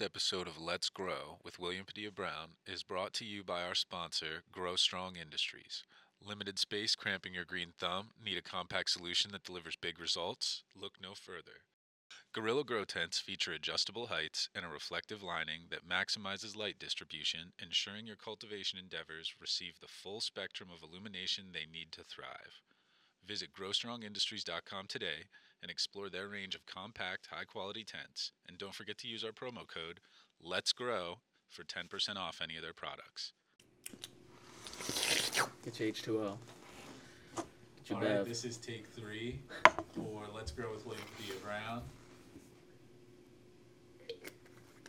This episode of Let's Grow with William Padilla Brown is brought to you by our sponsor, Grow Strong Industries. Limited space cramping your green thumb? Need a compact solution that delivers big results? Look no further. Gorilla Grow tents feature adjustable heights and a reflective lining that maximizes light distribution, ensuring your cultivation endeavors receive the full spectrum of illumination they need to thrive. Visit growstrongindustries.com today and explore their range of compact, high quality tents. And don't forget to use our promo code Let's Grow for 10% off any of their products. Get your H2O. Get your All right, Bev. this is take three for Let's Grow with William Padilla Brown.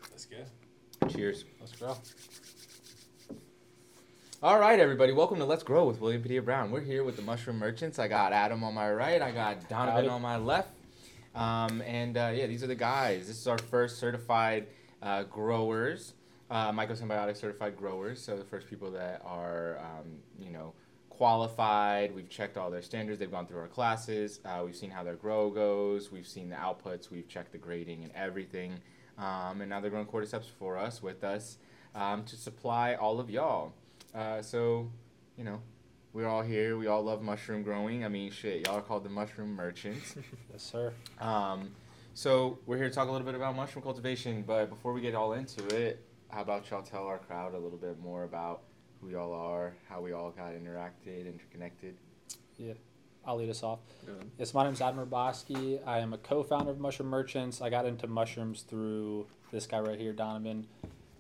Let's go. Cheers. Let's grow. All right, everybody. Welcome to Let's Grow with William Padilla Brown. We're here with the Mushroom Merchants. I got Adam on my right. I got Donovan Howdy. on my left. Um, and uh, yeah, these are the guys. This is our first certified uh, growers, uh, mycosymbiotic certified growers. So the first people that are, um, you know, qualified. We've checked all their standards. They've gone through our classes. Uh, we've seen how their grow goes. We've seen the outputs. We've checked the grading and everything. Um, and now they're growing cordyceps for us, with us, um, to supply all of y'all. Uh, so, you know, we're all here. We all love mushroom growing. I mean, shit, y'all are called the mushroom merchants. Yes, sir. Um, so we're here to talk a little bit about mushroom cultivation. But before we get all into it, how about y'all tell our crowd a little bit more about who y'all are, how we all got interacted, interconnected. Yeah. I'll lead us off. Yes, my name's Adam Roboski. I am a co-founder of Mushroom Merchants. I got into mushrooms through this guy right here, Donovan,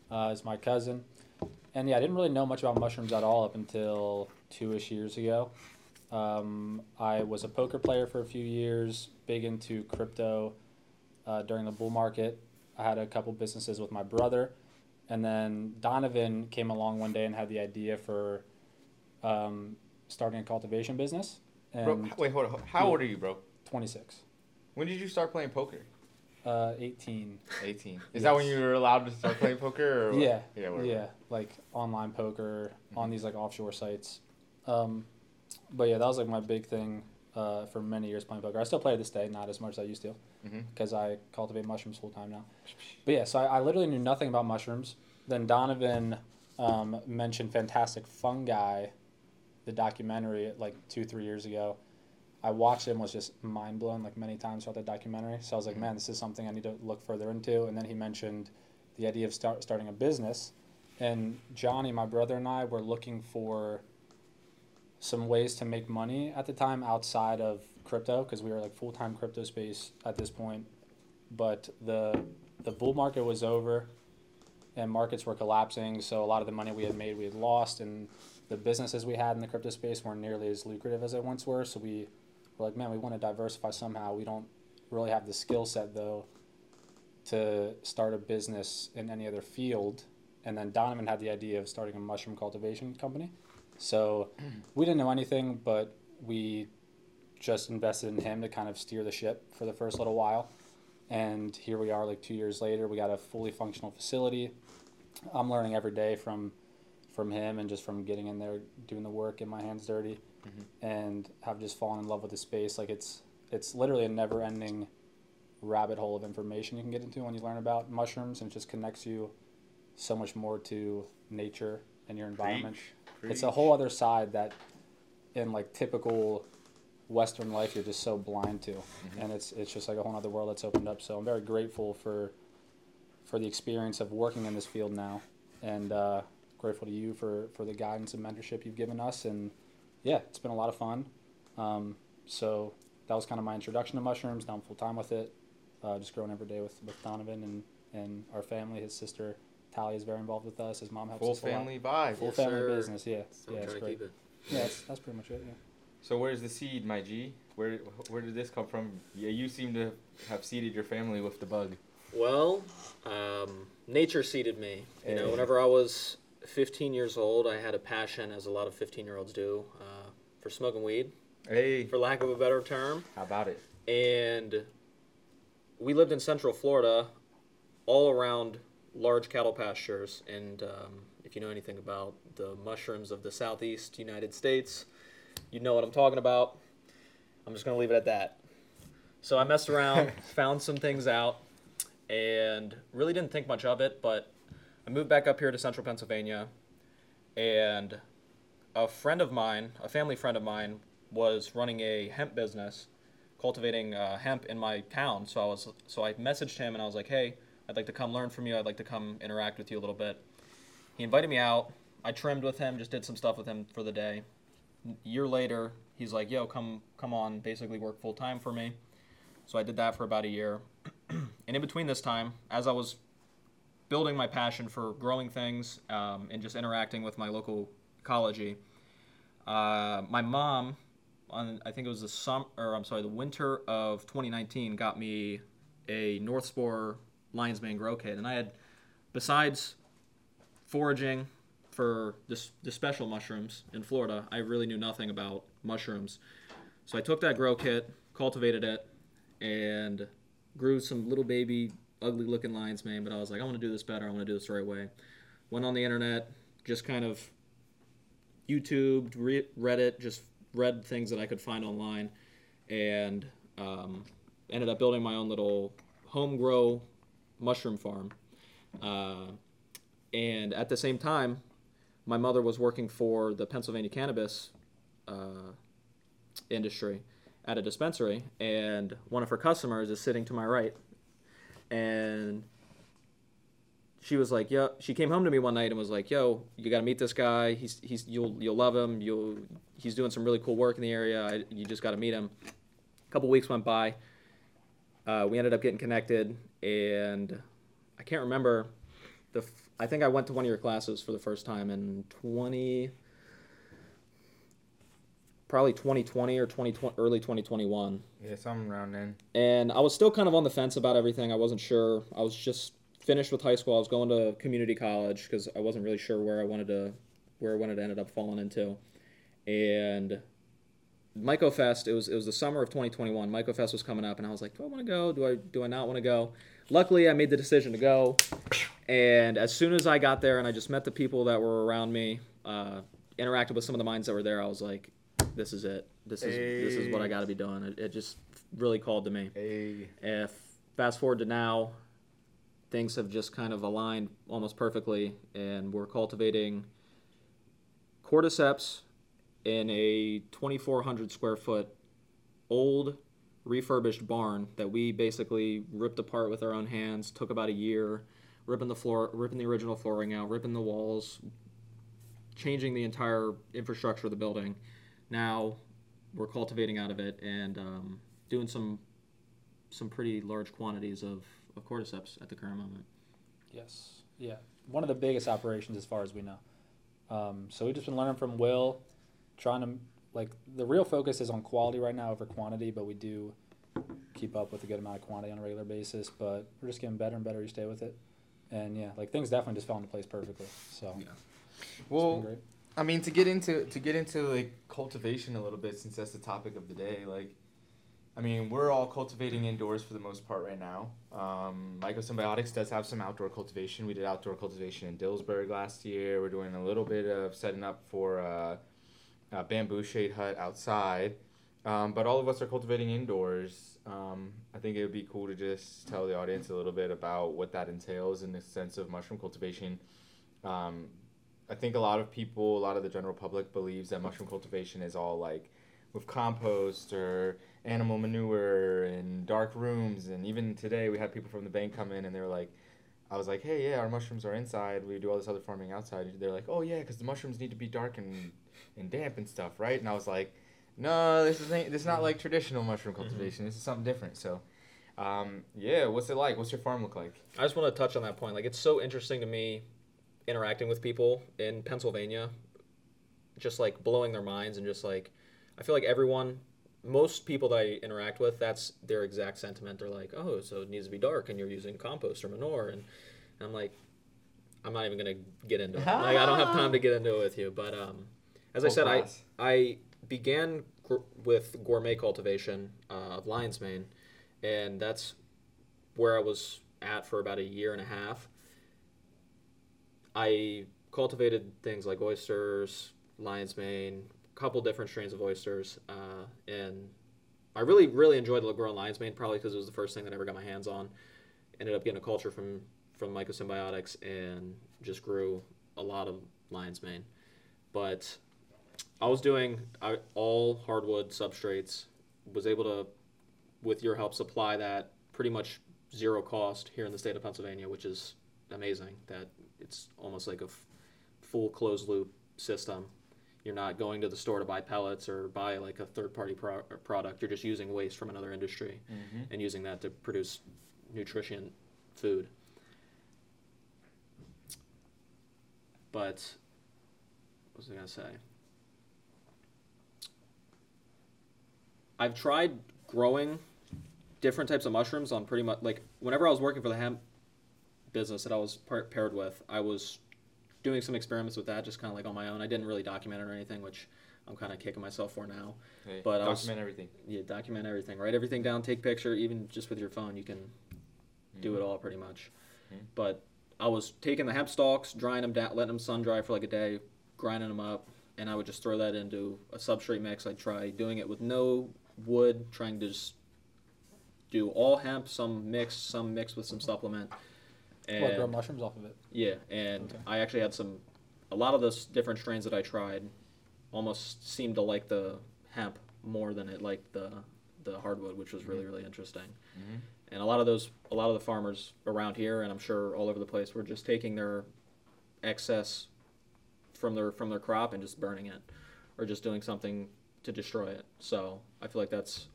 uh, is my cousin. And yeah, I didn't really know much about mushrooms at all up until two-ish years ago. Um, I was a poker player for a few years, big into crypto uh, during the bull market. I had a couple businesses with my brother. And then Donovan came along one day and had the idea for um, starting a cultivation business. And Bro, wait, hold on. How old are you, bro? 26. When did you start playing poker? Uh, 18. 18. Is that when you were allowed to start playing poker? Or what? Yeah. Yeah, whatever. Yeah, like online poker on these like offshore sites. Um, but yeah, that was like my big thing uh, for many years playing poker. I still play to this day, not as much as I used to, because I cultivate mushrooms full time now. But yeah, so I, I literally knew nothing about mushrooms. Then Donovan um, mentioned Fantastic Fungi, the documentary, like two three years ago. I watched it and was just mind blown like many times throughout the documentary. So I was like, mm-hmm. man, this is something I need to look further into. And then he mentioned the idea of start, starting a business. And Johnny, my brother, and I were looking for some ways to make money at the time outside of crypto because we were like full time crypto space at this point. But the the bull market was over and markets were collapsing. So a lot of the money we had made, we had lost. And the businesses we had in the crypto space weren't nearly as lucrative as they once were. So we were like, man, we want to diversify somehow. We don't really have the skill set though to start a business in any other field. And then Donovan had the idea of starting a mushroom cultivation company. So we didn't know anything, but we just invested in him to kind of steer the ship for the first little while. And here we are, like two years later. We got a fully functional facility. I'm learning every day from from him and just from getting in there, doing the work, getting my hands dirty, and have just fallen in love with the space. Like it's it's literally a never ending rabbit hole of information you can get into when you learn about mushrooms, and it just connects you so much more to nature and your environment. It's a whole other side that, in like typical Western life, you're just so blind to, and it's it's just like a whole other world that's opened up. So I'm very grateful for for the experience of working in this field now, and uh, grateful to you for for the guidance and mentorship you've given us. And yeah, it's been a lot of fun. Um, so that was kind of my introduction to mushrooms. Now I'm full time with it, uh, just growing every day with with Donovan and and our family. His sister Talia is very involved with us. His mom helps Full us a lot. family vibe. Full Yes, family sir. business, yeah. So yeah, it's great. keep it. Yeah, that's, that's pretty much it. Yeah. So where's the seed, my G? Where where did this come from? Yeah, you seem to have seeded your family with the bug. Well, um, nature seeded me. You know, whenever I was 15 years old, I had a passion, as a lot of 15 year olds do, uh, for smoking weed, Hey, for lack of a better term. how about it? And we lived in Central Florida, all around large cattle pastures. And um, if you know anything about the mushrooms of the southeast United States, you know what I'm talking about. I'm just going to leave it at that. So I messed around, found some things out, and really didn't think much of it. But I moved back up here to central Pennsylvania, and a friend of mine, a family friend of mine, was running a hemp business, cultivating uh, hemp in my town. So I was, so I messaged him and I was like, "Hey, I'd like to come learn from you. I'd like to come interact with you a little bit." He invited me out. I trimmed with him, just did some stuff with him for the day. A year later, he's like, "Yo, come, come on, basically work full time for me." So I did that for about a year. and in between this time, as I was building my passion for growing things um, and just interacting with my local ecology, uh, my mom, on I think it was the summer, or I'm sorry, the winter of 2019, got me a North Spore Lion's Mane grow kit, and I had, besides foraging for the, the special mushrooms in Florida, I really knew nothing about mushrooms. So I took that grow kit, cultivated it, and grew some little baby ugly looking lion's mane, but I was like, I want to do this better. I want to do this the right way. Went on the internet, just kind of YouTube, re- Reddit, just read things that I could find online, and um, ended up building my own little home grow mushroom farm. Uh, and at the same time, my mother was working for the Pennsylvania cannabis uh, industry at a dispensary, and one of her customers is sitting to my right, and she was like, "Yo," she came home to me one night and was like, "Yo, you got to meet this guy. He's he's you'll you'll love him. You'll he's doing some really cool work in the area. I, you just got to meet him." A couple weeks went by. Uh, we ended up getting connected, and I can't remember the. f- I think I went to one of your classes for the first time in twenty. Probably 2020 or 2020, early 2021 Yeah, something around then. and I was still kind of on the fence about everything. I wasn't sure. I was just finished with high school. I was going to community college because I wasn't really sure where I wanted to where I wanted to end up falling into. And Myco Fest, it was it was the summer of 2021. Myco Fest was coming up, and I was like, do I want to go? Do I do I not want to go? Luckily, I made the decision to go. And as soon as I got there, and I just met the people that were around me, uh, interacted with some of the minds that were there, I was like, this is it. This is this is what I got to be doing. It, it just really called to me. Hey. Eh, if fast forward to now, things have just kind of aligned almost perfectly, and we're cultivating cordyceps in a 2,400 square foot old refurbished barn that we basically ripped apart with our own hands. Took about a year, ripping the floor, ripping the original flooring out, ripping the walls, changing the entire infrastructure of the building. Now we're cultivating out of it and um, doing some some pretty large quantities of, of cordyceps at the current moment. Yes. Yeah. One of the biggest operations as far as we know. Um, so we've just been learning from Will, trying to like the real focus is on quality right now over quantity, but we do keep up with a good amount of quantity on a regular basis. But we're just getting better and better each day with it. And yeah, like things definitely just fell into place perfectly. So Yeah. it's been Well, great. I mean, to get into to get into like cultivation a little bit, since that's the topic of the day. Like, I mean, we're all cultivating indoors for the most part right now. Um, Mycosymbiotics does have some outdoor cultivation. We did outdoor cultivation in Dillsburg last year. We're doing a little bit of setting up for a, a bamboo shade hut outside. Um, but all of us are cultivating indoors. Um, I think it would be cool to just tell the audience a little bit about what that entails in the sense of mushroom cultivation. Um, I think a lot of people, a lot of the general public believes that mushroom cultivation is all like with compost or animal manure and dark rooms. And even today, we had people from the bank come in and they were like, I was like, hey, yeah, our mushrooms are inside. We do all this other farming outside. They're like, oh, yeah, because the mushrooms need to be dark and, and damp and stuff, right? And I was like, no, this is this is not like traditional mushroom cultivation. This is something different. So, um, yeah, what's it like? What's your farm look like? I just want to touch on that point. Like, it's so interesting to me interacting with people in Pennsylvania, just like blowing their minds and just like, I feel like everyone, most people that I interact with, that's their exact sentiment. They're like, oh, so it needs to be dark and you're using compost or manure. And, and I'm like, I'm not even going to get into it. Like, I don't have time to get into it with you. But um, as I Full said, I. I began gr- with gourmet cultivation uh, of lion's mane, and that's where I was at for about a year and a half. I cultivated things like oysters, lion's mane, a couple different strains of oysters, uh, and I really, really enjoyed the growing lion's mane, probably because it was the first thing that I ever got my hands on. ended up getting a culture from from Mycosymbiotics and just grew a lot of lion's mane. But I was doing all hardwood substrates. Was able to, with your help, supply that pretty much zero cost here in the state of Pennsylvania, which is amazing. That it's almost like a f- full closed loop system. You're not going to the store to buy pellets or buy like a third party pro- product. You're just using waste from another industry Mm-hmm. and using that to produce nutrition food. But what was I gonna say? I've tried growing different types of mushrooms on pretty much like whenever I was working for the hemp business that I was par- paired with, I was doing some experiments with that just kind of like on my own. I didn't really document it or anything, which I'm kind of kicking myself for now. Hey, But I was- document everything. Yeah, document everything. Write everything down. Take picture. Even just with your phone, you can do it all pretty much. Mhm. But I was taking the hemp stalks, drying them down, letting them sun dry for like a day, grinding them up, and I would just throw that into a substrate mix. I'd try doing it with no wood, trying to just do all hemp, some mixed, some mixed with some supplement. And What, grow mushrooms off of it? yeah, and Okay. I actually had some, a lot of those different strains that I tried, almost seemed to like the hemp more than it liked the the hardwood, which was really really interesting. Mhm. And a lot of those, a lot of the farmers around here, and I'm sure all over the place, were just taking their excess from their from their crop and just burning it, or just doing something to destroy it. So I feel like that's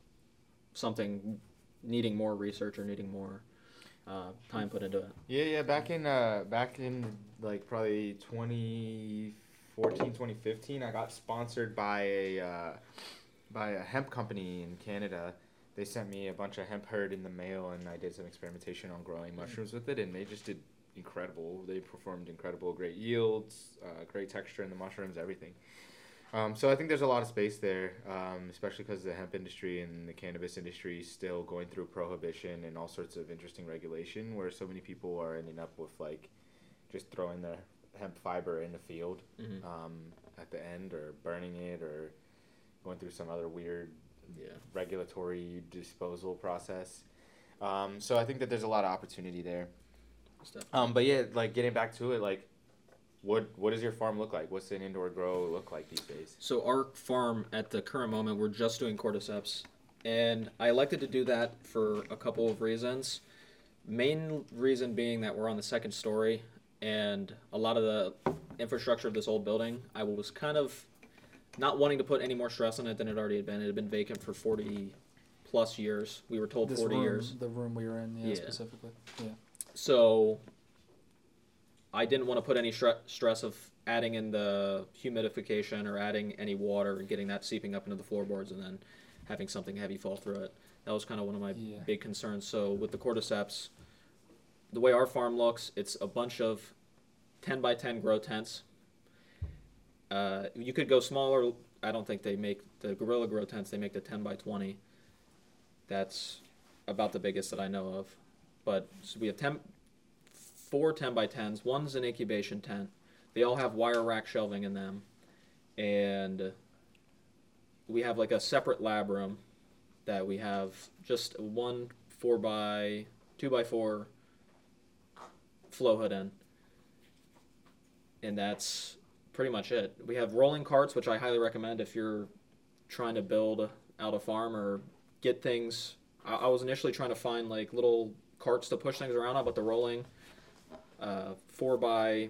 something needing more research or needing more uh, time put into it. Yeah, yeah. Back in uh, back in like probably 2014, 2015, I got sponsored by a uh, by a hemp company in Canada. They sent me a bunch of hemp herd in the mail, and I did some experimentation on growing mushrooms with it, and they just did incredible. They performed incredible, great yields, uh, great texture in the mushrooms, everything. Um, so I think there's a lot of space there, um, especially because the hemp industry and the cannabis industry is still going through prohibition and all sorts of interesting regulation, where so many people are ending up with like just throwing their hemp fiber in the field Mhm. um, at the end, or burning it, or going through some other weird Yeah. regulatory disposal process. Um, so I think that there's a lot of opportunity there. Um, but yeah, like getting back to it, like what what does your farm look like? What's an indoor grow look like these days? So our farm at the current moment, we're just doing cordyceps, and I elected to do that for a couple of reasons. Main reason being that we're on the second story, and a lot of the infrastructure of this old building, I was kind of not wanting to put any more stress on it than it already had been. It had been vacant for forty plus years. We were told This forty room, years. the room we were in, yeah, Yeah. specifically. Yeah. So I didn't want to put any stre- stress of adding in the humidification or adding any water and getting that seeping up into the floorboards and then having something heavy fall through it. That was kind of one of my Yeah. big concerns. So with the cordyceps, the way our farm looks, it's a bunch of 10 by 10 grow tents. Uh, you could go smaller. I don't think they make the Gorilla Grow tents. They make the 10 by 20. That's about the biggest that I know of. But so we have 10, four 10 by 10s. One's an incubation tent. They all have wire rack shelving in them. And we have like a separate lab room that we have just one 4 by 2 by 4 flow hood in. And that's pretty much it. We have rolling carts, which I highly recommend if you're trying to build out a farm or get things. I, I was initially trying to find like little carts to push things around on, but the rolling, uh, four by,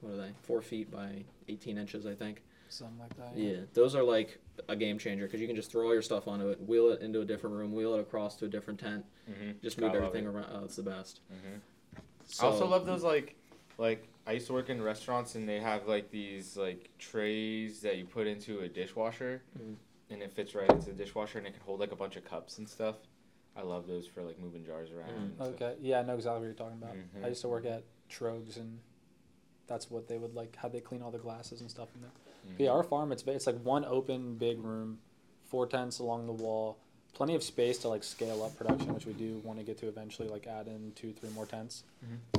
what are they? Four feet by 18 inches, I think. Something like that. Yeah, those are like a game changer because you can just throw all your stuff onto it, wheel it into a different room, wheel it across to a different tent, Mm-hmm. just move everything around. Oh, it's the best. Mm-hmm. So, I also love those like like I used to work in restaurants and they have like these like trays that you put into a dishwasher Mhm. and it fits right into the dishwasher and it can hold like a bunch of cups and stuff. I love those for like moving jars around. Mhm. Okay. Yeah, I know exactly what you're talking about. Mhm. I used to work at Trogs, and that's what they would like. How they clean all the glasses and stuff in there. Mhm. But yeah, our farm it's it's like one open big room, four tents along the wall, plenty of space to like scale up production, which we do want to get to eventually. Like add in two, three more tents.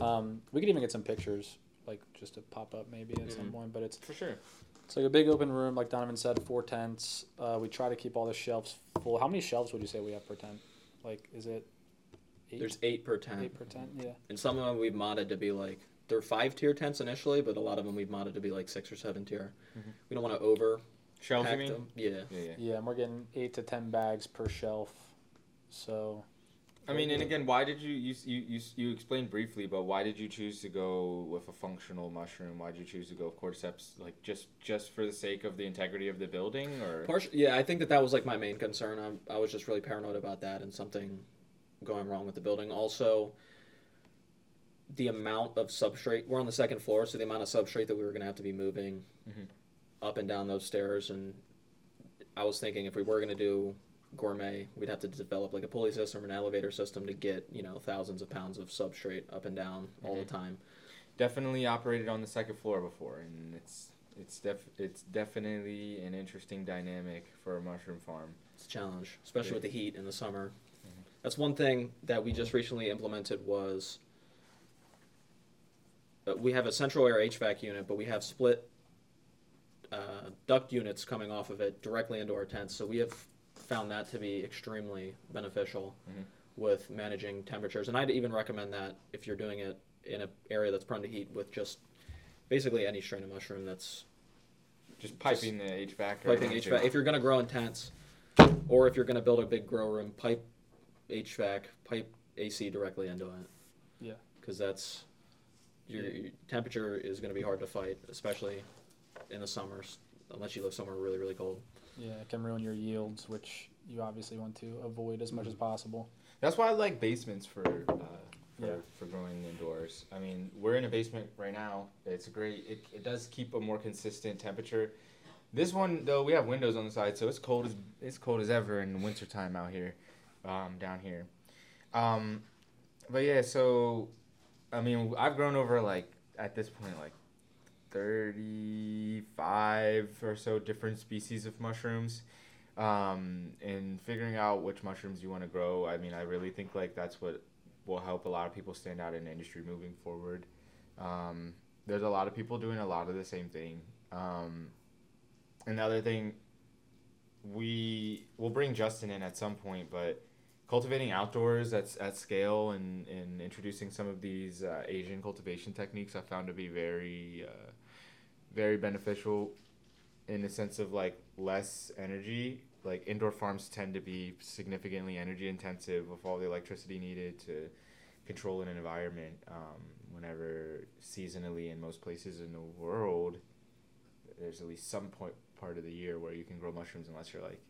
Um, we could even get some pictures, like just to pop up maybe at some Mhm. point. But it's For sure. it's like a big open room, like Donovan said, four tents. Uh, we try to keep all the shelves full. How many shelves would you say we have per tent? Like, is it eight, There's eight per tent, eight per tent. Yeah. and some of them we've modded to be like they're five tier tents initially, but a lot of them we've modded to be like six or seven tier. Mhm. We don't want to over Shelf, you pack mean? them. Yeah. Yeah, yeah. Yeah, and we're getting eight to ten bags per shelf. So I mean, and again, why did you you you you, you explained briefly, but why did you choose to go with a functional mushroom? Why did you choose to go with cordyceps? Like just just for the sake of the integrity of the building, or Partial, yeah, I think that that was like my main concern. I, I was just really paranoid about that and something going wrong with the building. Also, the amount of substrate. We're on the second floor, so the amount of substrate that we were going to have to be moving Mhm. up and down those stairs. And I was thinking if we were going to do gourmet, we'd have to develop like a pulley system or an elevator system to get you know thousands of pounds of substrate up and down all the time. definitely operated on the second floor before, and it's it's def it's definitely an interesting dynamic for a mushroom farm. It's a challenge, especially Yeah. with the heat in the summer. That's one thing that we just recently implemented was uh, we have a central air HVAC unit, but we have split uh, duct units coming off of it directly into our tents. So we have found that to be extremely beneficial Mhm. with managing temperatures. And I'd even recommend that if you're doing it in an area that's prone to heat with just basically any strain of mushroom that's Just piping the HVAC. or piping anything. HVAC. If you're going to grow in tents, or if you're going to build a big grow room, pipe HVAC, pipe AC directly into it. Yeah. Because that's your, your temperature is going to be hard to fight, especially in the summers, unless you live somewhere really really cold. yeah, it can ruin your yields, which you obviously want to avoid as much as possible. That's why I like basements for uh, for, Yeah. for growing indoors. I mean, we're in a basement right now. It's great. It, it does keep a more consistent temperature. This one though, we have windows on the side, so it's cold as it's cold as ever in the wintertime out here, um, down here. Um, but yeah, so I mean, I've grown over like at this point like thirty five or so different species of mushrooms um, and figuring out which mushrooms you want to grow. I mean, I really think like that's what will help a lot of people stand out in the industry moving forward. Um, there's a lot of people doing a lot of the same thing. Um, another thing, we will bring Justin in at some point, but cultivating outdoors at, at scale and, and introducing some of these uh, Asian cultivation techniques I found to be very, uh, very beneficial in the sense of like less energy. Like indoor farms tend to be significantly energy intensive with all the electricity needed to control an environment. Um, whenever seasonally in most places in the world, there's at least some point part of the year where you can grow mushrooms unless you're like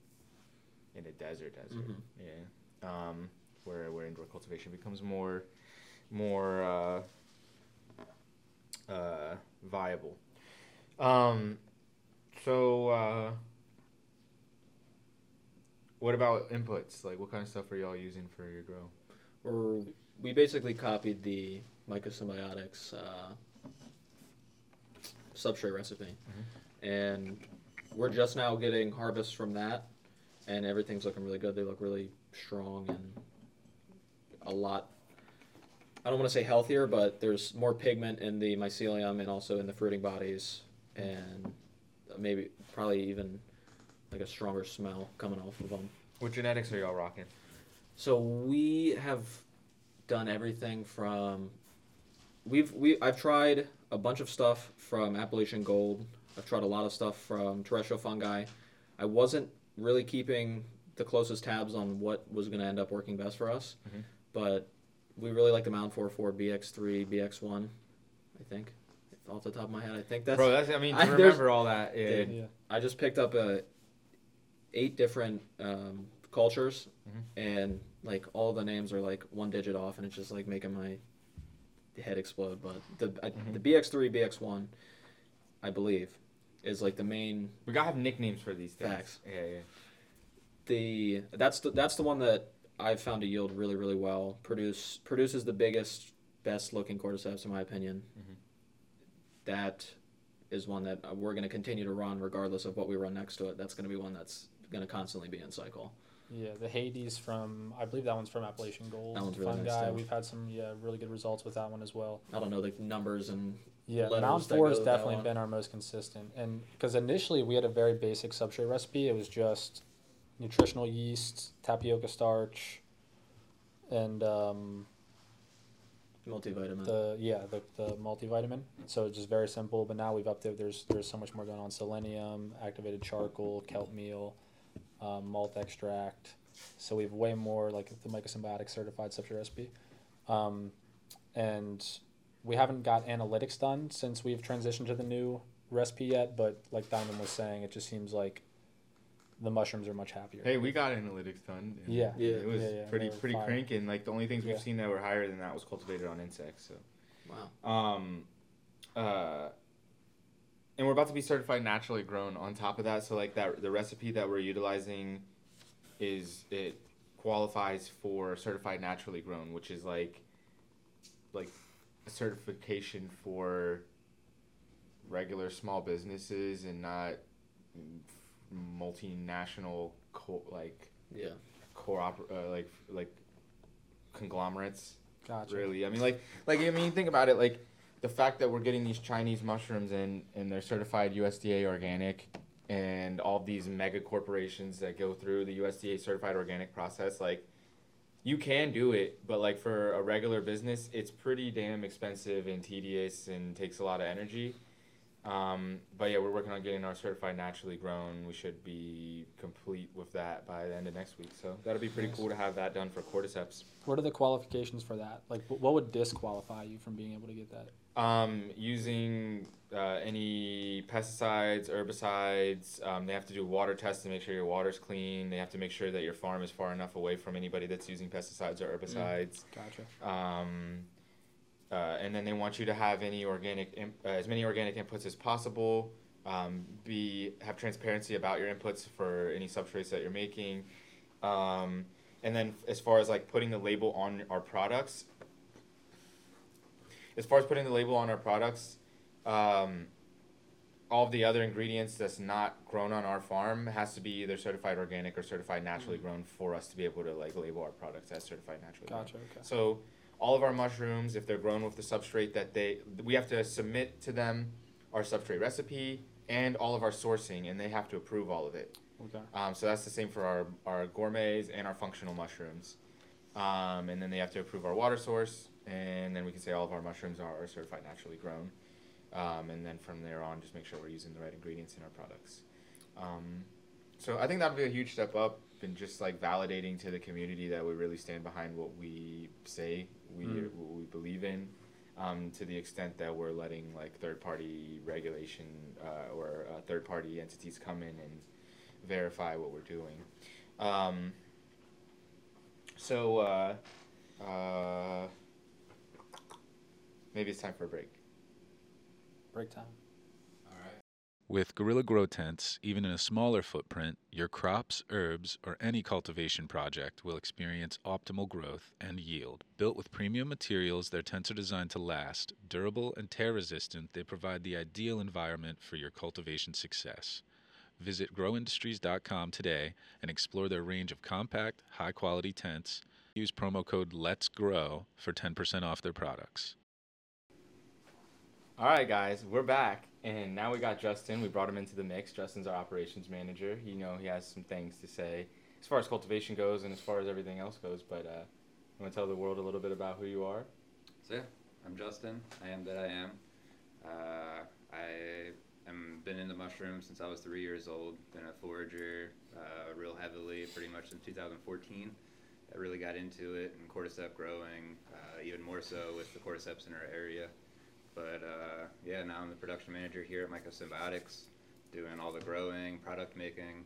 in a desert desert. Mhm. Yeah. Um, where where indoor cultivation becomes more more uh, uh, viable. Um, so, uh, what about inputs? Like, what kind of stuff are y'all using for your grow? Or we basically copied the Mycosymbiotics uh, substrate recipe, and we're just now getting harvests from that, and everything's looking really good. They look really strong and a lot. I don't want to say healthier, but there's more pigment in the mycelium and also in the fruiting bodies, and maybe probably even like a stronger smell coming off of them. What genetics are y'all rocking? So we have done everything from we've we I've tried a bunch of stuff from Appalachian Gold. I've tried a lot of stuff from terrestrial fungi. I wasn't really keeping the closest tabs on what was going to end up working best for us, Mhm. but we really like the Mount 44 BX3 BX1. I think off the top of my head, I think that's Bro, that's I mean I- remember all that. Yeah. Dude. Yeah. I just picked up a eight different um, cultures, Mhm. and like all the names are like one digit off, and it's just like making my head explode. But the I, Mhm. the BX3, BX1, I believe, is like the main We gotta have nicknames for these things. Facts. Yeah, yeah. The that's the that's the one that I've found to yield really really well. Produce produces the biggest, best looking cordyceps in my opinion. Mhm. That is one that we're going to continue to run regardless of what we run next to it. That's going to be one that's going to constantly be in cycle. Yeah, the Hades from I believe that one's from Appalachian Gold. That one's really Fun nice, guy. too. We've had some yeah really good results with that one as well. I don't know the numbers and Yeah, Mount Four has definitely been our most consistent, and because initially we had a very basic substrate recipe, it was just nutritional yeast, tapioca starch, and um, Multivitamin. the yeah the, the multivitamin. So it's just very simple. But now we've updated. There's there's so much more going on. Selenium, activated charcoal, kelp meal, um, malt extract. So we have way more like the mycosymbiotic certified substrate recipe, um, and we haven't got analytics done since we've transitioned to the new recipe yet. But like Diamond was saying, it just seems like the mushrooms are much happier. Hey, we got analytics done. Yeah. Yeah. It was Yeah, yeah, pretty they were pretty fire. cranking. Like the only things we've Yeah. seen that were higher than that was cultivated on insects. So. wow. Um, uh, and we're about to be certified naturally grown on top of that. So like that, the recipe that we're utilizing is it qualifies for certified naturally grown, which is like, like a certification for regular small businesses and not multinational co- like Yeah. co-op uh, like like conglomerates Gotcha. really. I mean, like, like I mean, think about it. Like, the fact that we're getting these Chinese mushrooms and and they're certified USDA organic, and all these mega corporations that go through the USDA certified organic process, like, you can do it, but like for a regular business, it's pretty damn expensive and tedious and takes a lot of energy. Um, but yeah, we're working on getting our certified naturally grown. We should be complete with that by the end of next week. So that'll be pretty Nice. cool to have that done for cordyceps. What are the qualifications for that? Like, what would disqualify you from being able to get that? Um, using uh, any pesticides, herbicides, um, they have to do water tests to make sure your water's clean. They have to make sure that your farm is far enough away from anybody that's using pesticides or herbicides. Gotcha. Um, uh, and then they want you to have any organic, imp- uh, as many organic inputs as possible. Um, be have transparency about your inputs for any substrates that you're making. Um, and then as far as like putting the label on our products, as far as putting the label on our products, um, all of the other ingredients that's not grown on our farm has to be either certified organic or certified naturally grown for us to be able to like label our products as certified naturally grown. Gotcha. Okay. So all of our mushrooms, if they're grown with the substrate that they, we have to submit to them our substrate recipe and all of our sourcing, and they have to approve all of it. Okay. Um, so that's the same for our, our gourmets and our functional mushrooms. Um, and then they have to approve our water source, and then we can say all of our mushrooms are, are certified naturally grown. Um, and then from there on, just make sure we're using the right ingredients in our products. Um, so I think that would be a huge step up in just like validating to the community that we really stand behind what we say we Mm. what we believe in. Um, to the extent that we're letting like third party regulation uh, or uh, third party entities come in and verify what we're doing. Um, so uh, uh, maybe it's time for a break. Break time. With Gorilla Grow Tents, even in a smaller footprint, your crops, herbs, or any cultivation project will experience optimal growth and yield. Built with premium materials, their tents are designed to last. Durable and tear resistant, they provide the ideal environment for your cultivation success. Visit growindustries.com today and explore their range of compact, high quality tents. Use promo code Let's Grow for 10% off their products. All right, guys, we're back, and now we got Justin. We brought him into the mix. Justin's our operations manager. You know, he has some things to say as far as cultivation goes and as far as everything else goes. But uh, you want to tell the world a little bit about who you are? So yeah, I'm Justin. I am that I am. Uh, I am been into mushrooms since I was three years old. Been a forager uh, real heavily, pretty much since 2014. I really got into it and cordyceps growing, uh, even more so with the cordyceps in our area. But uh, yeah, now I'm the production manager here at Mycosymbiotics, doing all the growing, product making,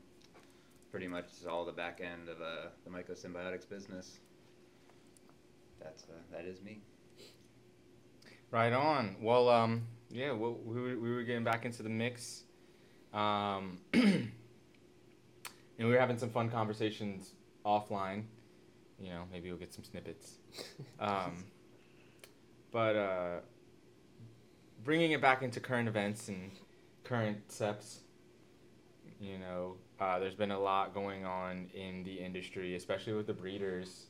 pretty much all the back end of uh, the Mycosymbiotics business. That's uh, that is me. Right on. Well, um, yeah, well, we were, we were getting back into the mix. Um, and we were having some fun conversations offline. You know, maybe we'll get some snippets. Um, but uh, bringing it back into current events and current steps, you know, uh, there's been a lot going on in the industry, especially with the breeders.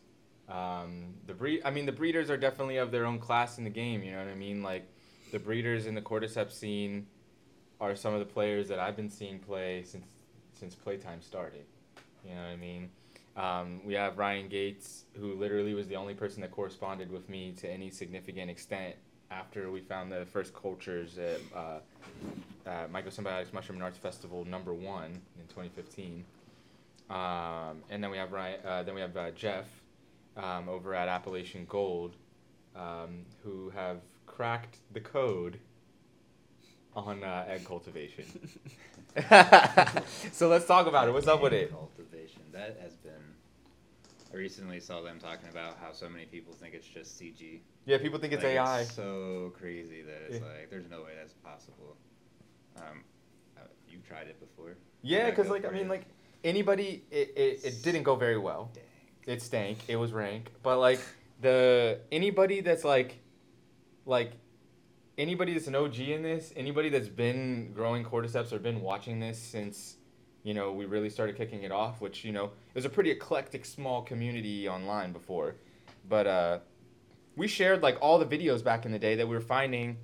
Um, the breed, I mean, the breeders are definitely of their own class in the game. You know what I mean? Like, the breeders in the cordyceps scene are some of the players that I've been seeing play since since playtime started. You know what I mean? Um, we have Ryan Gates, who literally was the only person that corresponded with me to any significant extent after we found the first cultures at uh, uh, Mycosymbiotics Mushroom and Arts Festival number one in 2015. Um, and then we have Ryan, uh, then we have uh, Jeff um, over at Appalachian Gold, um, who have cracked the code on uh, egg cultivation. so let's talk about it. What's up with it? Cultivation. That has been. I recently saw them talking about how so many people think it's just CG. Yeah, people think it's Like, AI. so crazy that it's Yeah. like there's no way that's possible. Um, uh, you've tried it before. Yeah, because like I mean you? like anybody, it, it, it didn't go very well. Dang. It stank. It was rank. But like the anybody that's like, like anybody that's an OG in this, anybody that's been growing cordyceps or been watching this since, you know, we really started kicking it off. Which you know, it was a pretty eclectic small community online before, but uh, we shared like all the videos back in the day that we were finding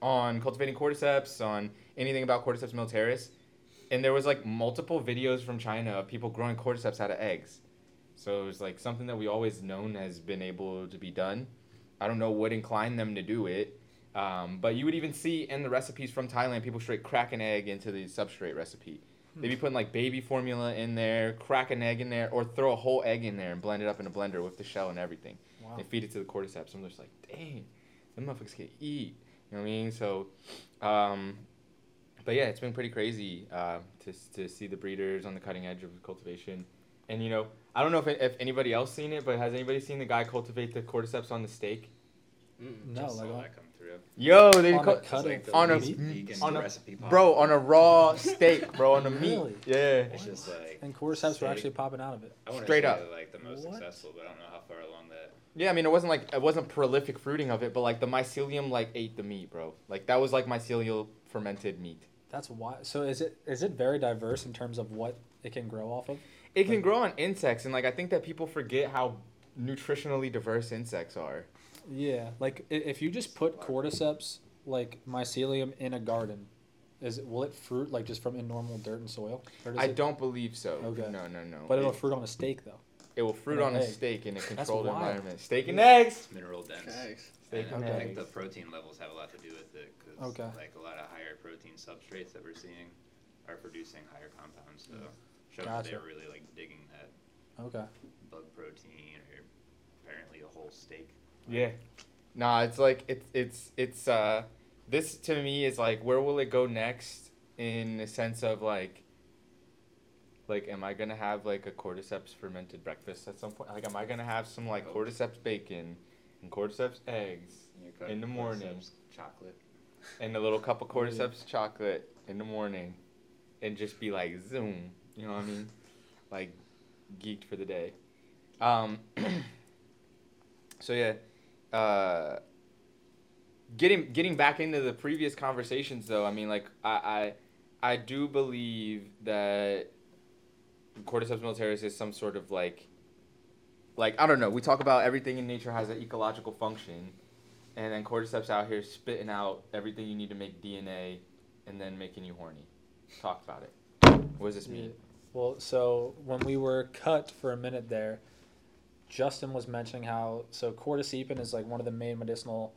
on cultivating cordyceps, on anything about cordyceps militaris, and there was like multiple videos from China of people growing cordyceps out of eggs. So it was like something that we always known has been able to be done. I don't know what inclined them to do it, um, but you would even see in the recipes from Thailand people straight crack an egg into the substrate recipe. They'd be putting like baby formula in there, crack an egg in there, or throw a whole egg in there and blend it up in a blender with the shell and everything. Wow. They feed it to the cordyceps. I'm just like, dang, them motherfuckers can eat. You know what I mean? So, um, but yeah, it's been pretty crazy uh, to to see the breeders on the cutting edge of cultivation. And you know, I don't know if if anybody else seen it, but has anybody seen the guy cultivate the cordyceps on the steak? Mm. No, Just like saw on- that come through. Yo, they On a cut- It's Cutting like the on a- vegan on a- recipe possible. bro on a raw steak, bro, on the Really? meat. Yeah. It's just like And cordyceps were actually popping out of it. I wanna straight say, up. like the most What? successful, but I don't know how far along that. Yeah, I mean, it wasn't like it wasn't prolific fruiting of it, but like the mycelium like ate the meat, bro. Like that was like mycelial fermented meat. That's why. So is it is it very diverse in terms of what it can grow off of? It can Like- grow on insects, and like I think that people forget how nutritionally diverse insects are. Yeah, like i- if you just put cordyceps like mycelium in a garden, is it, will it fruit like just from in normal dirt and soil? Or does I it- don't believe so. Okay. No, no, no. But it'll it, fruit on a steak though. it will fruit in an on a egg. steak in a controlled wild. environment. Steak and eggs. Mineral dense. Steak And and I think eggs. the protein levels have a lot to do with it because Okay. like a lot of higher protein substrates that we're seeing are producing higher compounds. So mm. shows that Gotcha. they're really like digging that Okay. bug protein or apparently a whole steak. Yeah. Nah, it's like it's it's it's uh this to me is like where will it go next in the sense of like like am I gonna have like a cordyceps fermented breakfast at some point? Like am I gonna have some like Oh. cordyceps bacon and cordyceps eggs You're In the morning. chocolate. and a little cup of cordyceps chocolate in the morning and just be like zoom, you know what I mean? Like geeked for the day. Um so yeah, uh getting getting back into the previous conversations though, I mean like I I, I do believe that Cordyceps militaris is some sort of like like I don't know, we talk about everything in nature has an ecological function and then cordyceps out here spitting out everything you need to make DNA and then making you horny. Talk about it. What does this mean? Well, so when we were cut for a minute there, Justin was mentioning how so cordycepin is like one of the main medicinal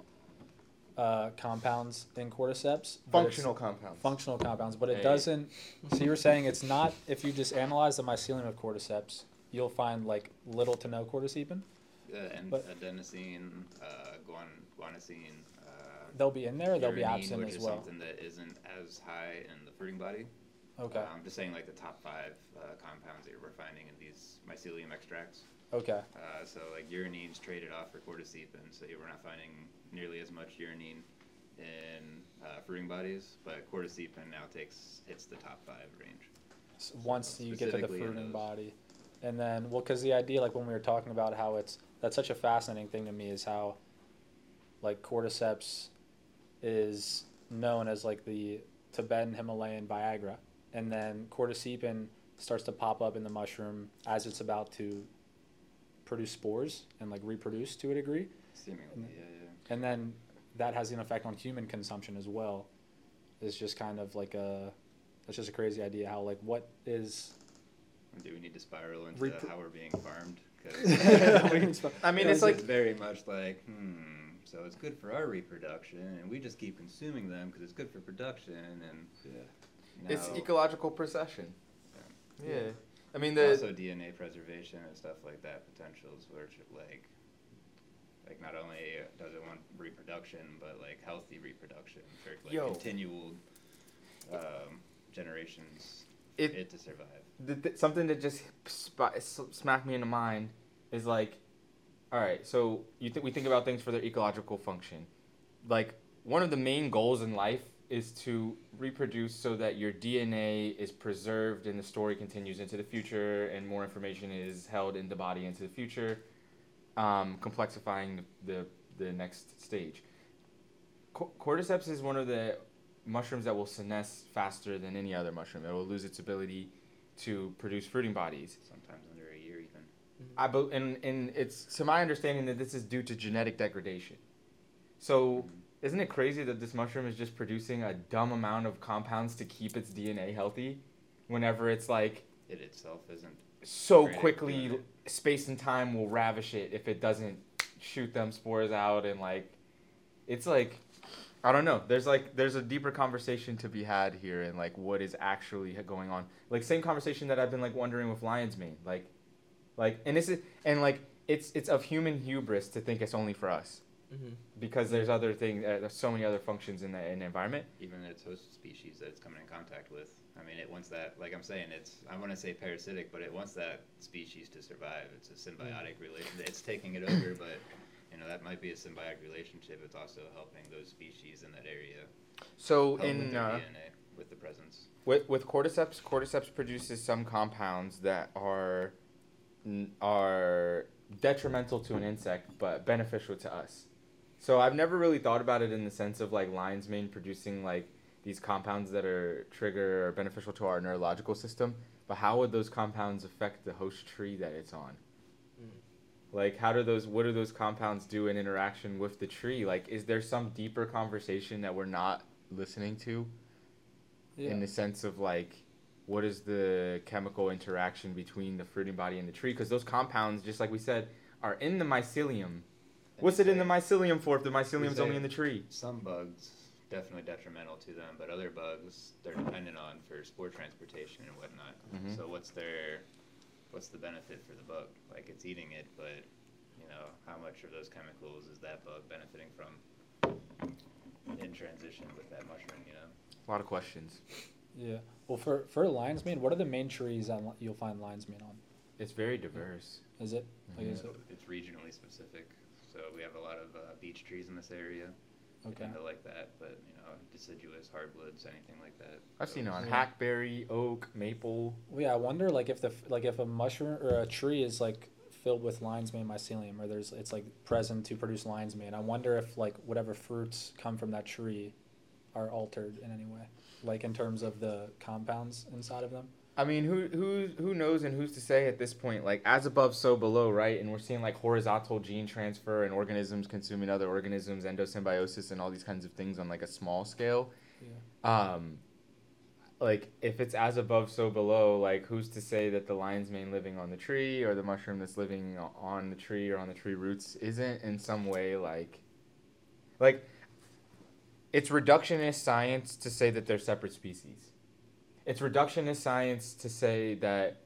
uh, compounds in cordyceps. but it's- Functional compounds. functional compounds, but it Hey. doesn't. So you were saying it's not. If you just analyze the mycelium of cordyceps, you'll find like little to no cordycepin. Uh, and But- adenosine, uh, guan, guanosine, uh, They'll be in there. or They'll be uridine, absent which as is well. something that isn't as high in the fruiting body. Okay. Uh, I'm just saying like the top five uh, compounds that we're finding in these mycelium extracts. Okay. Uh, so like uridine's traded off for cordycepin, so we're not finding nearly as much uranine in uh, fruiting bodies, but cordycepin now takes hits the top five range. So once you get to the fruiting body, and then well, because the idea, like when we were talking about how it's that's such a fascinating thing to me is how, like cordyceps, is known as like the Tibetan Himalayan Viagra, and then cordycepin starts to pop up in the mushroom as it's about to produce spores and like reproduce to a degree. Seemingly, And- yeah, yeah. and then that has an effect on human consumption as well. It's just kind of like a, that's just a crazy idea how like what is, Do we need to spiral into Repro- how we're being farmed? I mean, Yeah, it's it's like very much like, hmm, so it's good for our reproduction, and we just keep consuming them because it's good for production, and yeah. it's ecological procession. Yeah. Yeah. I mean, the also DNA preservation and stuff like that potentials, which like, like not only does it want reproduction, but like healthy reproduction for like Yo. continual um, generations It- it to survive. the, th- something that just sp- smacked me in the mind is like, all right, so you think we think about things for their ecological function, like one of the main goals in life is to reproduce so that your DNA is preserved and the story continues into the future and more information is held in the body into the future, um, complexifying the, the, next stage. Co- cordyceps is one of the mushrooms that will senesce faster than any other mushroom. It will lose its ability to produce fruiting bodies. Sometimes under a year even. I bel and and it's to my understanding that this is due to genetic degradation. So isn't it crazy that this mushroom is just producing a dumb amount of compounds to keep its DNA healthy, whenever it's like It itself isn't. so quickly space and time will ravish it if it doesn't shoot them spores out and like it's like I don't know. There's like there's a deeper conversation to be had here and like what is actually going on. Like same conversation that I've been like wondering with lion's mane. Like like and this is and like it's it's of human hubris to think it's only for us Mm-hmm. because there's other things uh, there's so many other functions in the in the environment. Even its host species that it's coming in contact with. I mean, it wants that. Like I'm saying, it's I want to say parasitic, but it wants that species to survive. It's a symbiotic relation. It's taking it over, but you know that might be a symbiotic relationship. It's also helping those species in that area. So with in their uh, DNA with the presence. With with cordyceps, cordyceps produces some compounds that are are detrimental to an insect but beneficial to us. So I've never really thought about it in the sense of like lion's mane producing like these compounds that are trigger or beneficial to our neurological system. But how would those compounds affect the host tree that it's on? Hmm. Like how do those what do those compounds do in interaction with the tree? Like is there some deeper conversation that we're not listening to? Yeah. in the sense of like what is the chemical interaction between the fruiting body and the tree because those compounds just like we said are in the mycelium what's it in the mycelium for if the mycelium's only in the tree Some bugs definitely detrimental to them, but other bugs they're dependent on for spore transportation and whatnot. Mhm. So what's their what's the benefit for the bug? Like it's eating it, but you know how much of those chemicals is that bug benefiting from in transition with that mushroom? You know. a lot of questions Yeah. Well, for for lion's mane, what are the main trees on, li- you'll find lion's mane on? it's very diverse Is it? Like, is it It's regionally specific. So we have a lot of uh, beech trees in this area. They okay? tend to like that, but you know deciduous, hardwoods, anything like that. i've seen it on Yeah. hackberry oak maple Well, yeah, I wonder like if the like if a mushroom or a tree is like filled with lion's mane mycelium, or there's it's like present to produce lion's mane. I wonder if like whatever fruits come from that tree are altered in any way, like in terms of the compounds inside of them. I mean, who who who knows and who's to say at this point? Like as above, so below, right? And we're seeing like horizontal gene transfer and organisms consuming other organisms, endosymbiosis, and all these kinds of things on like a small scale. Yeah. Um, like if it's as above, so below, like who's to say that the lion's mane living on the tree or the mushroom that's living on the tree or on the tree roots isn't in some way like, like, it's reductionist science to say that they're separate species it's reductionist science to say that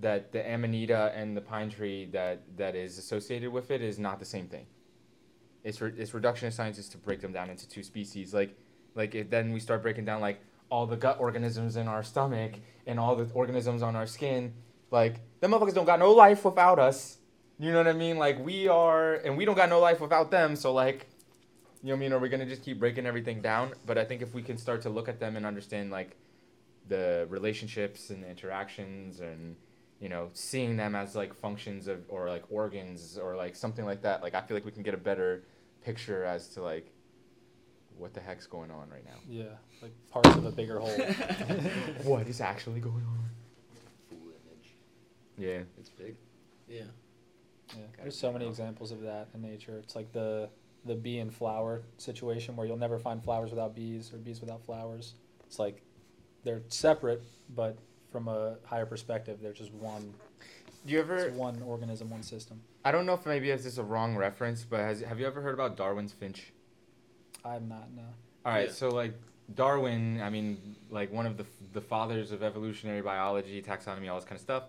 that the amanita and the pine tree that that is associated with it is not the same thing. It's re- it's reductionist science is to break them down into two species. Like like it, then we start breaking down like all the gut organisms in our stomach and all the organisms on our skin. Like them motherfuckers don't got no life without us. You know what I mean? Like we are, and we don't got no life without them. So like, you know what I mean? Are we gonna just keep breaking everything down? But I think if we can start to look at them and understand like the relationships and the interactions and you know seeing them as like functions of or like organs or like something like that like i feel like we can get a better picture as to like what the heck's going on right now Yeah, like parts of a bigger whole. what is actually going on Full image. yeah It's big. Yeah. Yeah, there's so many examples of that in nature. It's like the the bee and flower situation where you'll never find flowers without bees or bees without flowers. It's like they're separate, but from a higher perspective. they're just one, Do you ever? it's one organism, one system. I don't know if maybe this is a wrong reference, but has, have you ever heard about Darwin's finch? I'm not no. All right, Yeah. so like Darwin, I mean, like one of the the fathers of evolutionary biology, taxonomy, all this kind of stuff,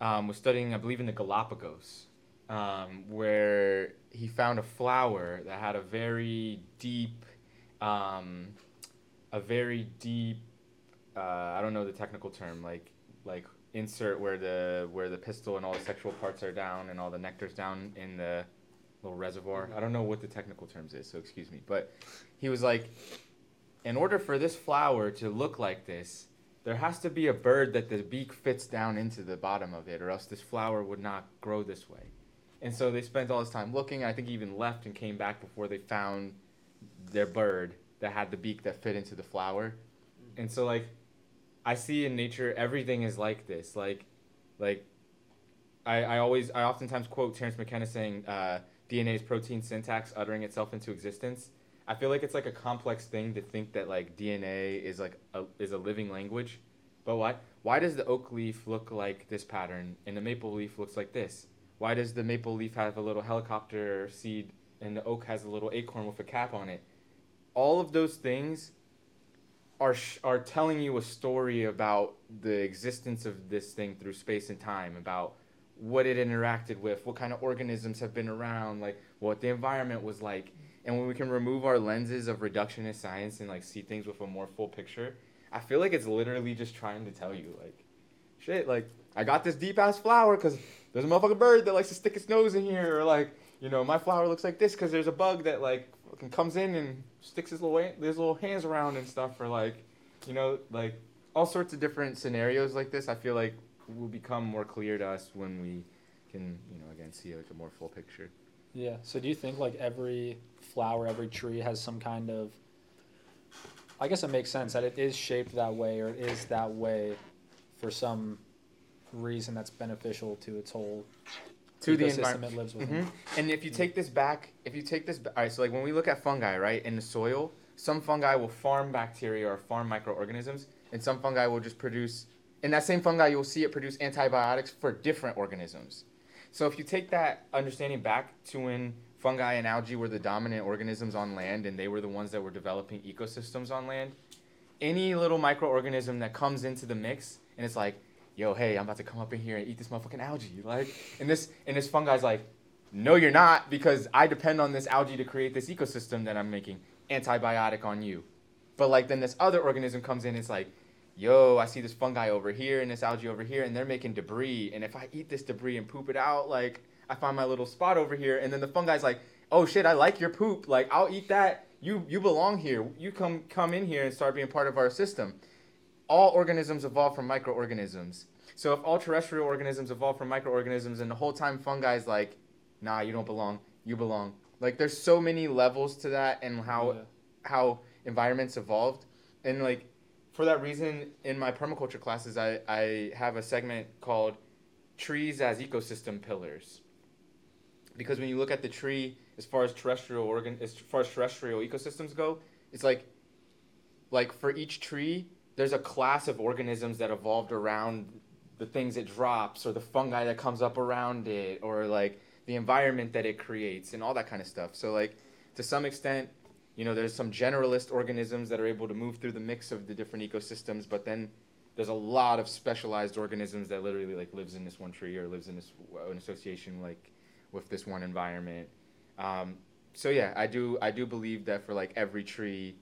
um, was studying, I believe, in the Galapagos, um, where he found a flower that had a very deep, um, a very deep, uh, I don't know the technical term, like like insert where the where the pistil and all the sexual parts are down and all the nectar's down in the little reservoir. I don't know what the technical terms is, so excuse me, but he was like in order for this flower to look like this, there has to be a bird that the beak fits down into the bottom of it, or else this flower would not grow this way. And so they spent all this time looking. I think even left and came back before they found their bird that had the beak that fit into the flower. And so like I see in nature everything is like this. Like like I, I always I oftentimes quote Terence McKenna saying uh, DNA is protein syntax uttering itself into existence. I feel like it's like a complex thing to think that like DNA is like a, is a living language. But why why does the oak leaf look like this pattern and the maple leaf looks like this? Why does the maple leaf have a little helicopter seed and the oak has a little acorn with a cap on it? All of those things are sh- are telling you a story about the existence of this thing through space and time about what it interacted with, what kind of organisms have been around, like what the environment was like. And when we can remove our lenses of reductionist science and like see things with a more full picture, I feel like it's literally just trying to tell you like, shit, like I got this deep ass flower because there's a motherfucking bird that likes to stick its nose in here, or like you know my flower looks like this because there's a bug that like fucking comes in and sticks his little his little hands around and stuff, for like you know like all sorts of different scenarios like this. I feel like will become more clear to us when we can you know again see like a more full picture. Yeah. So do you think like every flower, every tree has some kind of I guess it makes sense that it is shaped that way or it is that way for some reason that's beneficial to its whole To the environment. it lives within. hmm And if you take this back, if you take this, all right. So like when we look at fungi, right, in the soil, some fungi will farm bacteria or farm microorganisms, and some fungi will just produce. In that same fungi, you'll see it produce antibiotics for different organisms. So if you take that understanding back to when fungi and algae were the dominant organisms on land, and they were the ones that were developing ecosystems on land, any little microorganism that comes into the mix, and it's like, yo, hey, I'm about to come up in here and eat this motherfucking algae, like, and this and this fungi's like, no, you're not, because I depend on this algae to create this ecosystem that I'm making antibiotic on you. But like then this other organism comes in, it's like, yo, I see this fungi over here and this algae over here, and they're making debris. And if I eat this debris and poop it out, like I find my little spot over here, and then the fungi's like, oh shit, I like your poop, like I'll eat that. You you belong here. You come come in here and start being part of our system. All organisms evolve from microorganisms. So if all terrestrial organisms evolve from microorganisms, and the whole time fungi's like, nah, you don't belong. You belong. Like there's so many levels to that, and how Yeah. how environments evolved and like for that reason in my permaculture classes I, I have a segment called trees as ecosystem pillars because when you look at the tree as far as terrestrial organ as far as terrestrial ecosystems go it's like like for each tree there's a class of organisms that evolved around the things it drops or the fungi that comes up around it or like the environment that it creates and all that kind of stuff. So like to some extent you know there's some generalist organisms that are able to move through the mix of the different ecosystems but then there's a lot of specialized organisms that literally like lives in this one tree or lives in this uh, an association like with this one environment. Um, so yeah i do i do believe that for like every tree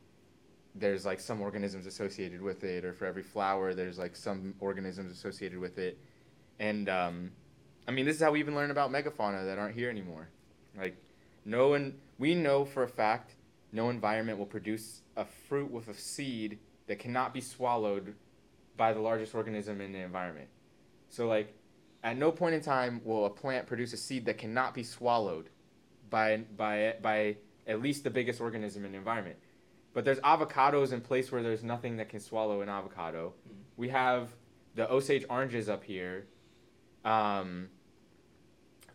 there's like some organisms associated with it or for every flower there's like some organisms associated with it and um, i mean this is how we even learn about megafauna that aren't here anymore like no one we know for a fact no environment will produce a fruit with a seed that cannot be swallowed by the largest organism in the environment. So like at no point in time will a plant produce a seed that cannot be swallowed by by by at least the biggest organism in the environment. But there's avocados in place where there's nothing that can swallow an avocado. Mhm. We have the Osage oranges up here. Um,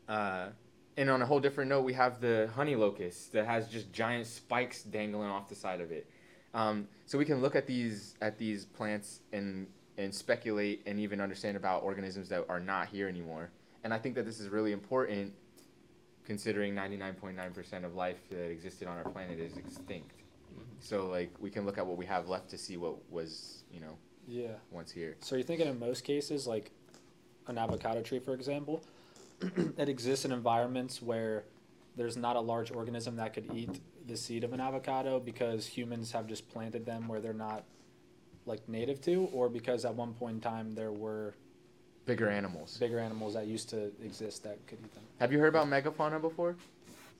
uh, and on a whole different note, we have the honey locust that has just giant spikes dangling off the side of it. Um, so we can look at these at these plants and and speculate and even understand about organisms that are not here anymore. And I think that this is really important considering 99.9% of life that existed on our planet is extinct. So like we can look at what we have left to see what was, you know, Yeah. once here. So you're thinking in most cases, like an avocado tree, for example, it exists in environments where there's not a large organism that could eat the seed of an avocado because humans have just planted them where they're not like native to, or because at one point in time there were Bigger animals. bigger animals that used to exist that could eat them. Have you heard about megafauna before?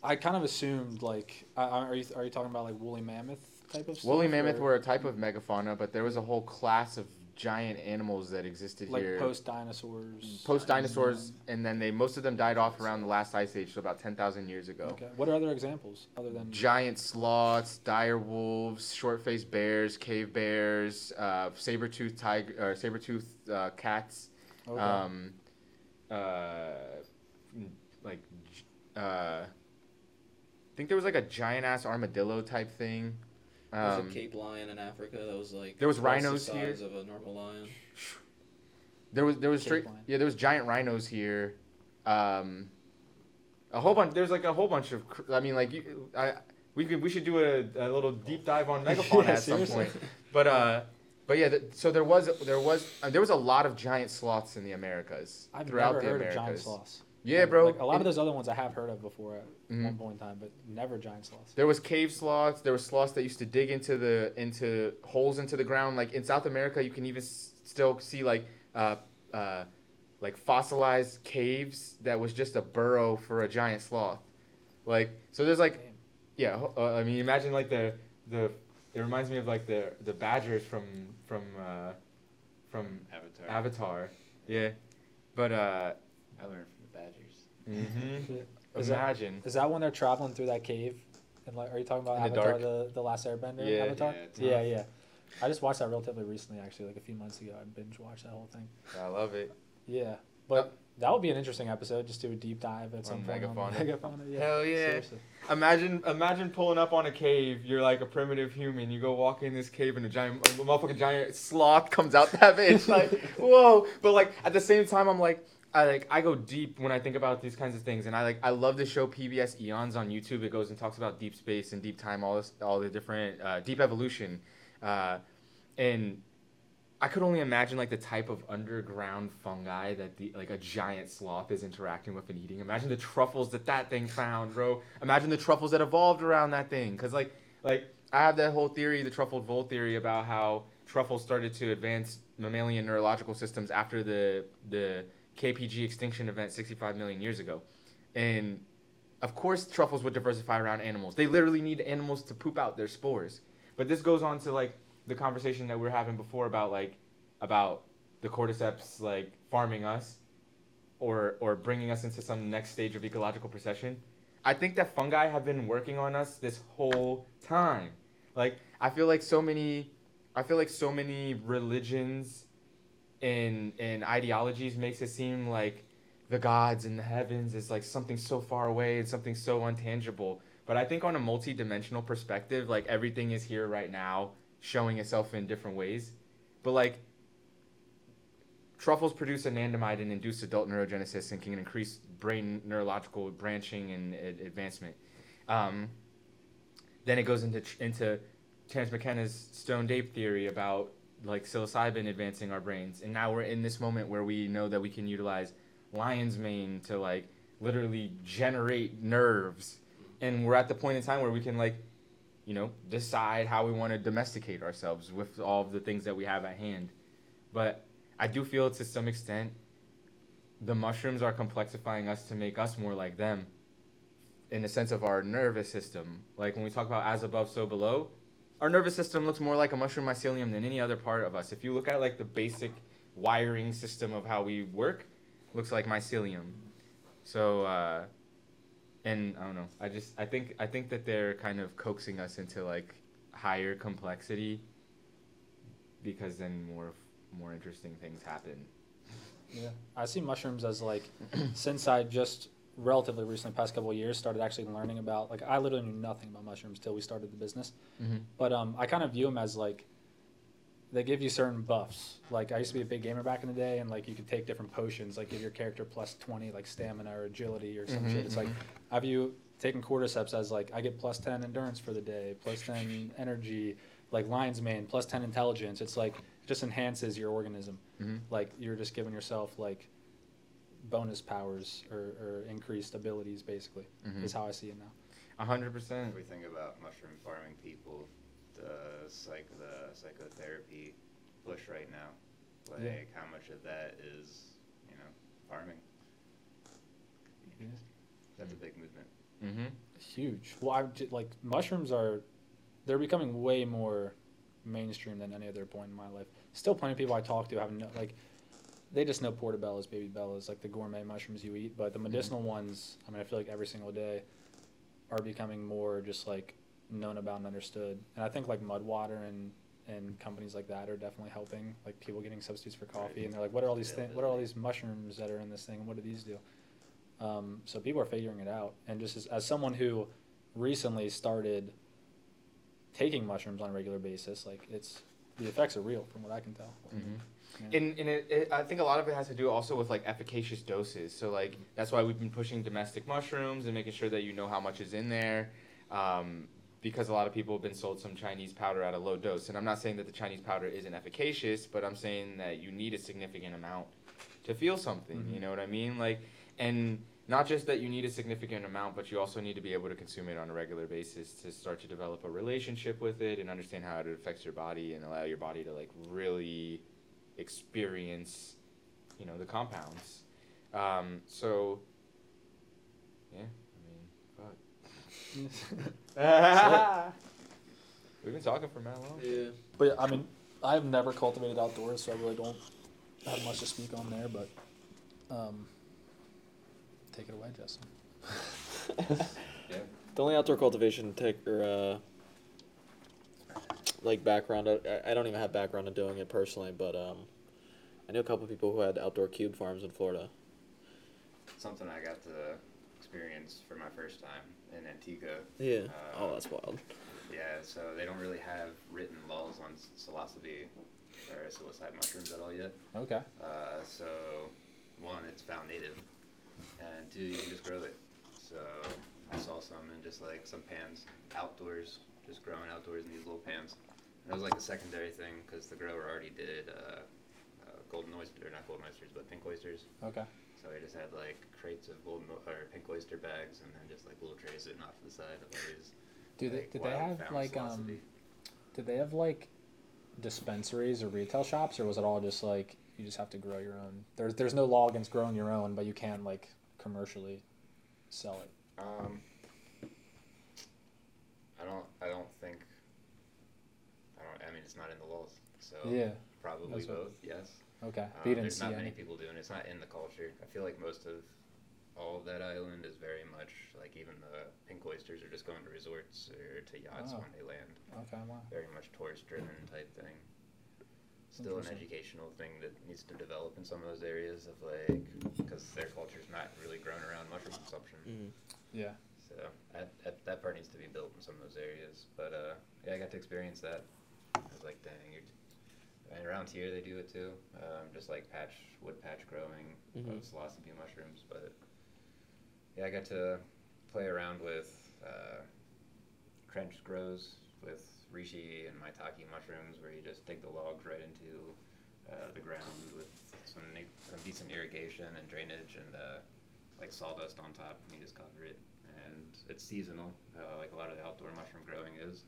I kind of assumed like, uh, are you are you talking about like woolly mammoth type of? Stuff? Woolly mammoth or, were a type of megafauna, but there was a whole class of giant animals that existed here. like here. post dinosaurs. post dinosaurs, and then they most of them died off around the last ice age, so about ten thousand years ago. Okay. What are other examples other than? Giant sloths, dire wolves, short-faced bears, cave bears, uh, saber-toothed tiger, or saber-toothed uh, cats, Okay. um, uh, like, j- uh, I think there was like a giant ass armadillo type thing. There's Um, a Cape lion in Africa that was like there was twice rhinos the here. size of a normal lion. There was there was straight yeah there was giant rhinos here, um, a whole bunch. There's like a whole bunch of. I mean like you, I we could we should do a, a little deep dive on megafauna Yeah, at some seriously. point. But uh, but yeah, th- so there was there was uh, there was a lot of giant sloths in the Americas I've throughout never the heard Americas. of giant sloths. Yeah, Like- bro. Like a lot of those other ones I have heard of before at Mhm. one point in time, but never giant sloths. There was cave sloths. There were sloths that used to dig into the into holes into the ground. Like in South America, you can even s- still see like uh, uh, like fossilized caves that was just a burrow for a giant sloth. Like so, there's like Damn. yeah. Uh, I mean, imagine like the the. It reminds me of like the the badgers from from uh, from Avatar. Avatar. Yeah, but uh. I learned from the Badgers. hmm Is that- Imagine. Is that when they're traveling through that cave? And like, are you talking about In Avatar, dark? the, the Last Airbender? Yeah. Avatar. Yeah, Yeah, yeah. I just watched that relatively recently, actually, like a few months ago. I binge watched that whole thing. I love it. Yeah, but that would be an interesting episode. Just do a deep dive at some On point on megafauna. megafauna. Yeah. Hell yeah. Seriously. Imagine, imagine pulling up on a cave. You're like a primitive human. You go walk in this cave, and a giant, a motherfucking giant sloth comes out that bitch. Like, whoa! But like at the same time, I'm like, I like, I go deep when I think about these kinds of things, and I like, I love the show PBS Eons on YouTube. It goes and talks about deep space and deep time, all this, all the different uh, deep evolution, uh, and I could only imagine like the type of underground fungi that the like a giant sloth is interacting with and eating. Imagine the truffles that that thing found, bro. Imagine the truffles that evolved around that thing. Cause like like I have that whole theory, the truffled vole theory about how truffles started to advance mammalian neurological systems after the the KPG extinction event 65 million years ago, and of course truffles would diversify around animals. They literally need animals to poop out their spores. But this goes on to like the conversation that we were having before about like about the cordyceps like farming us or or bringing us into some next stage of ecological procession. I think that fungi have been working on us this whole time. Like I feel like so many I feel like so many religions and and ideologies makes it seem like the gods and the heavens is like something so far away and something so untangible. But I think on a multi-dimensional perspective, like everything is here right now, showing itself in different ways. But like truffles produce anandamide and induce adult neurogenesis and can increase brain neurological branching and ad- advancement. Um, then it goes into into Terence McKenna's stone ape theory about like psilocybin advancing our brains, and now we're in this moment where we know that we can utilize lion's mane to like literally generate nerves, and we're at the point in time where we can like, you know, decide how we want to domesticate ourselves with all of the things that we have at hand. But I do feel to some extent the mushrooms are complexifying us to make us more like them in the sense of our nervous system. Like when we talk about as above, so below, our nervous system looks more like a mushroom mycelium than any other part of us. If you look at like the basic wiring system of how we work, looks like mycelium. So, uh, and I don't know. I just I think I think that they're kind of coaxing us into like higher complexity because then more more interesting things happen. Yeah, I see mushrooms as like since I just relatively recently, past couple of years, started actually learning about like I literally knew nothing about mushrooms till we started the business. Mm-hmm. But um, I kind of view them as like they give you certain buffs. Like I used to be a big gamer back in the day, and like you could take different potions, like give your character plus twenty, like stamina or agility or some Mhm, shit. It's like mhm. I view taking cordyceps as like I get plus ten endurance for the day, plus ten energy, like lion's mane, plus ten intelligence. It's like it just enhances your organism. Mhm. Like you're just giving yourself like bonus powers or, or increased abilities, basically. Mhm. Is how I see it now. A hundred If percent. we think about mushroom farming people, the psych the psychotherapy push right now, like Yeah. how much of that is, you know, farming. That's a big movement. Mm-hmm. huge. Well, I j- like mushrooms are, they're becoming way more mainstream than any other point in my life. Still, plenty of people I talk to have no like, they just know portobellos, baby bellas, like the gourmet mushrooms you eat. But the medicinal ones, I mean, I feel like every single day, are becoming more just like known about and understood. And I think like Mudwater and and companies like that are definitely helping. Like people getting substitutes for coffee, and they're like, what are all these things? What are all these mushrooms that are in this thing? And what do these do? Um, so people are figuring it out. And just as, as someone who recently started taking mushrooms on a regular basis, like it's the effects are real from what I can tell. Mm-hmm. Yeah. And, and it, it, I think a lot of it has to do also with like efficacious doses. So like that's why we've been pushing domestic mushrooms and making sure that you know how much is in there, um, because a lot of people have been sold some Chinese powder at a low dose. And I'm not saying that the Chinese powder isn't efficacious, but I'm saying that you need a significant amount to feel something. You Mhm. know what I mean? Like, and not just that you need a significant amount, but you also need to be able to consume it on a regular basis to start to develop a relationship with it and understand how it affects your body and allow your body to like really experience, you know, the compounds. Um, so, yeah, I mean, fuck. We've been talking for mad long. Yeah. But I mean, I've never cultivated outdoors, so I really don't have much to speak on there. But um, take it away, Justin. Yeah. The only outdoor cultivation tech or uh, like background, I, I don't even have background in doing it personally, but um, I knew a couple people who had outdoor cube farms in Florida. Something I got to experience for my first time in Antigua. Yeah. Uh, oh, that's wild. Yeah, so they don't really have written laws on psilocybe or psilocybe mushrooms at all yet. Okay. Uh, so, one, it's found native, and two, you can just grow it. So, I saw some in just like some pans outdoors, just growing outdoors in these little pans. And it was like a secondary thing because the grower already did uh, uh, golden oyster, not golden oysters, but pink oysters. Okay. So I just had like crates of golden o- or pink oyster bags, and then just like little trays sitting off to the side of all these. Do they like, did they wild have found like um psilocybe. did they have like dispensaries or retail shops or was it all just like you just have to grow your own? There's there's no law against growing your own, but you can't like commercially sell it. Um, I don't. I don't think. I don't. I mean, it's not in the laws, so Yeah. probably That's what- both. Yes. Okay. Um, but you didn't there's not any. many people doing it. It's not in the culture. I feel like most of all of that island is very much like even the pink oysters are just going to resorts or to yachts Oh. when they land. Okay. Wow. Very much tourist driven type thing. Still an educational thing that needs to develop in some of those areas of like because their culture's not really grown around mushroom consumption. Mm. Yeah. So that, that, that part needs to be built in some of those areas. But uh, yeah, I got to experience that. I was like, dang, you're. And around here they do it too, um, just like patch wood patch growing Mhm. of psilocybe mushrooms. But yeah, I got to play around with uh, trench grows with reishi and maitake mushrooms, where you just dig the logs right into uh, the ground with some, some decent irrigation and drainage and uh, like sawdust on top, and you just cover it. And it's seasonal, uh, like a lot of the outdoor mushroom growing is.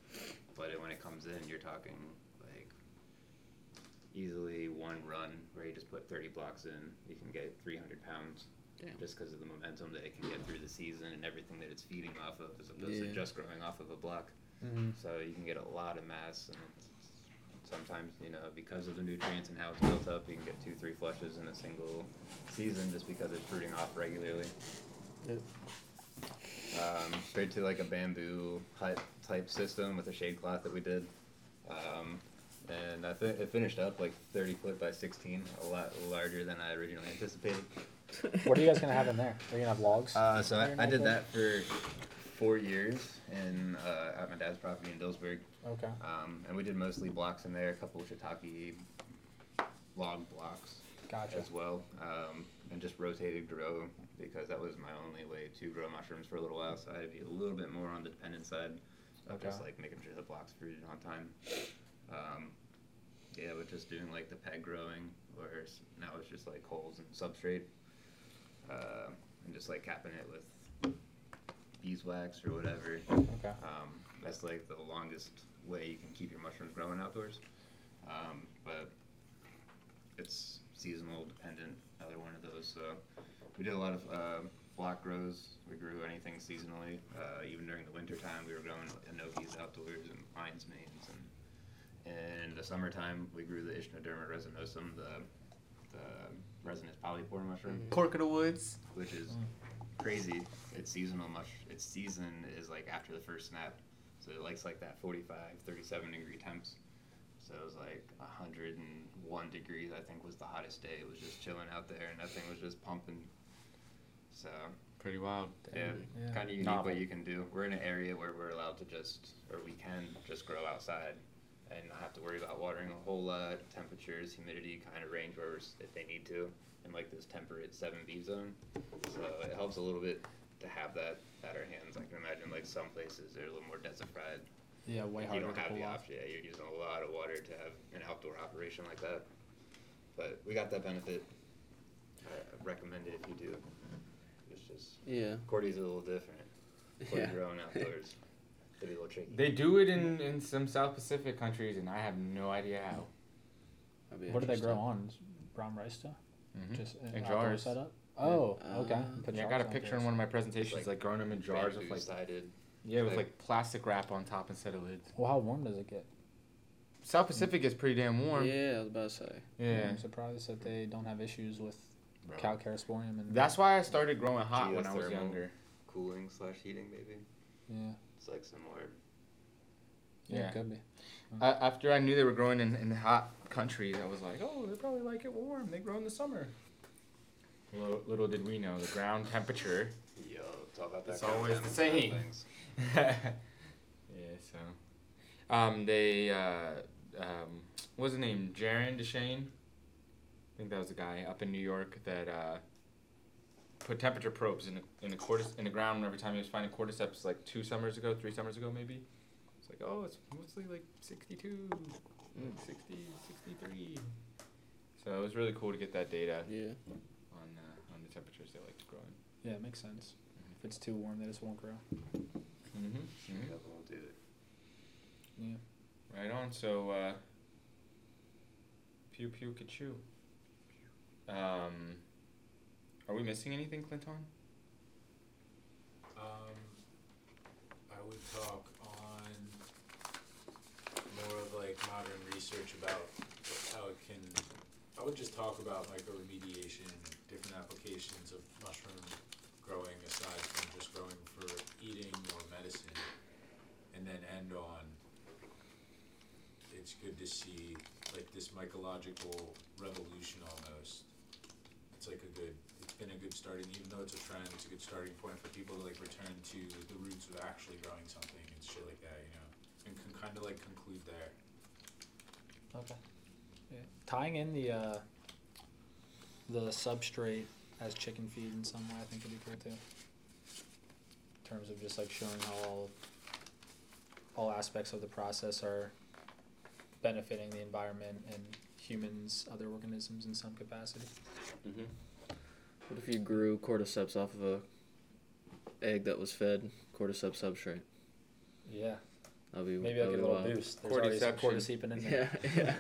But it, when it comes in, you're talking like easily one run where you just put 30 blocks in, you can get 300 pounds. Damn. Just because of the momentum that it can get through the season and everything that it's feeding off of, as opposed Yeah. to just growing off of a block. Mm-hmm. So you can get a lot of mass, and it's, sometimes you know because of the nutrients and how it's built up, you can get two, three flushes in a single season just because it's fruiting off regularly. Yep. Um, straight to like a bamboo hut type system with a shade cloth that we did, um, and I think it finished up like 30 foot by 16, a lot larger than I originally anticipated. What are you guys gonna have in there? Are you gonna have logs? Uh, so I, I did that for four years in uh, at my dad's property in Dillsburg, Okay. um, and we did mostly blocks in there. A couple of shiitake log blocks Gotcha. as well, um, and just rotated grow because that was my only way to grow mushrooms for a little while. So I had to be a little bit more on the dependent side of just like making sure the blocks fruited on time. Um, yeah, but just doing like the peg growing, where now it's just like holes and substrate, uh, and just like capping it with beeswax or whatever. Okay. Um, that's like the longest way you can keep your mushrooms growing outdoors. Um, but it's seasonal dependent. Another one of those. So we did a lot of uh, block grows. We grew anything seasonally. Uh, even during the winter time, we were growing enokis outdoors and lion's manes. And in the summertime, we grew the Ischnoderma resinosum, the the resinous polypore mushroom Cork of the woods. which is Mm. crazy. Its seasonal mush. Its season is like after the first snap, so it likes like that 45, 37 degree temps. So it was like 101 degrees. I think was the hottest day. It was just chilling out there, and that thing was just pumping. So Pretty wild. yeah, Yeah. kind of unique Novel. what you can do. We're in an area where we're allowed to just, or we can just grow outside. And not have to worry about watering a whole lot. Temperatures, humidity kind of range where we're if they need to, in like this temperate seven B zone. So it helps a little bit to have that at our hands. I can imagine like some places they're a little more desertified. Yeah, way harder. you don't to have pull the option. Yeah, you're using a lot of water to have an outdoor operation like that. But we got that benefit. Uh, I recommend it if you do. It's just Yeah. Cordy's a little different. Cordy Yeah. growing outdoors. It'd be a little tricky. They do it in, in some South Pacific countries, and I have no idea how. What do they grow on? Brown rice still? Mhm. Just In outdoor jars. setup? Oh, Uh, okay. Put Yeah, I got a picture in one of my presentations, like like, growing them in jars with like sided. yeah, with like- like plastic wrap on top instead of lids. Well, how warm does it get? South Pacific is pretty damn warm. Yeah, I was about to say. Yeah. I'm surprised that they don't have issues with Bro. calcarisporium and That's why I started growing hot when I was younger. Cooling slash heating, maybe. yeah, It's like similar. yeah, Yeah. it could be. I, after I knew they were growing in, in the hot countries, I was like, oh, they probably like it warm. They grow in the summer. Little, little did we know, the ground temperature. Yo, it's all about that. It's always the same. yeah, so. Um, they, uh, um, what was his name? Jaron Deshane? I think that was a guy up in New York that, uh, put temperature probes in the, in the cordyce, in the ground every time he was finding cordyceps like two summers ago, three summers ago maybe. It's like, oh, it's mostly like 62, like 60, 63. So it was really cool to get that data Yeah. on, uh, on the temperatures they like to grow in. Yeah, it makes sense. If it's too warm, they just won't grow. Mm-hmm. That won't do it. Yeah. Right on. So, uh, pew pew ka-choo. Um, are we missing anything, Clinton? Um, I would talk on more of like modern research about how it can. I would just talk about mycoremediation, different applications of mushroom growing aside from just growing for eating or medicine, and then end on. It's good to see like this mycological revolution almost. It's like a good. It's been a good starting, even though it's a trend. It's a good starting point for people to like return to the roots of actually growing something and shit like that, you know, and can kind of like conclude there. Okay. Yeah. Tying in the uh, the substrate as chicken feed in some way, I think would be cool too. In terms of just like showing how all all aspects of the process are benefiting the environment and humans, other organisms in some capacity. Mm-hmm. What if you grew cordyceps off of a egg that was fed cordyceps substrate? Yeah. That'd be Maybe I'll get a little wild. boost. There's already some Cordyception. cordycepin in there. Yeah, yeah.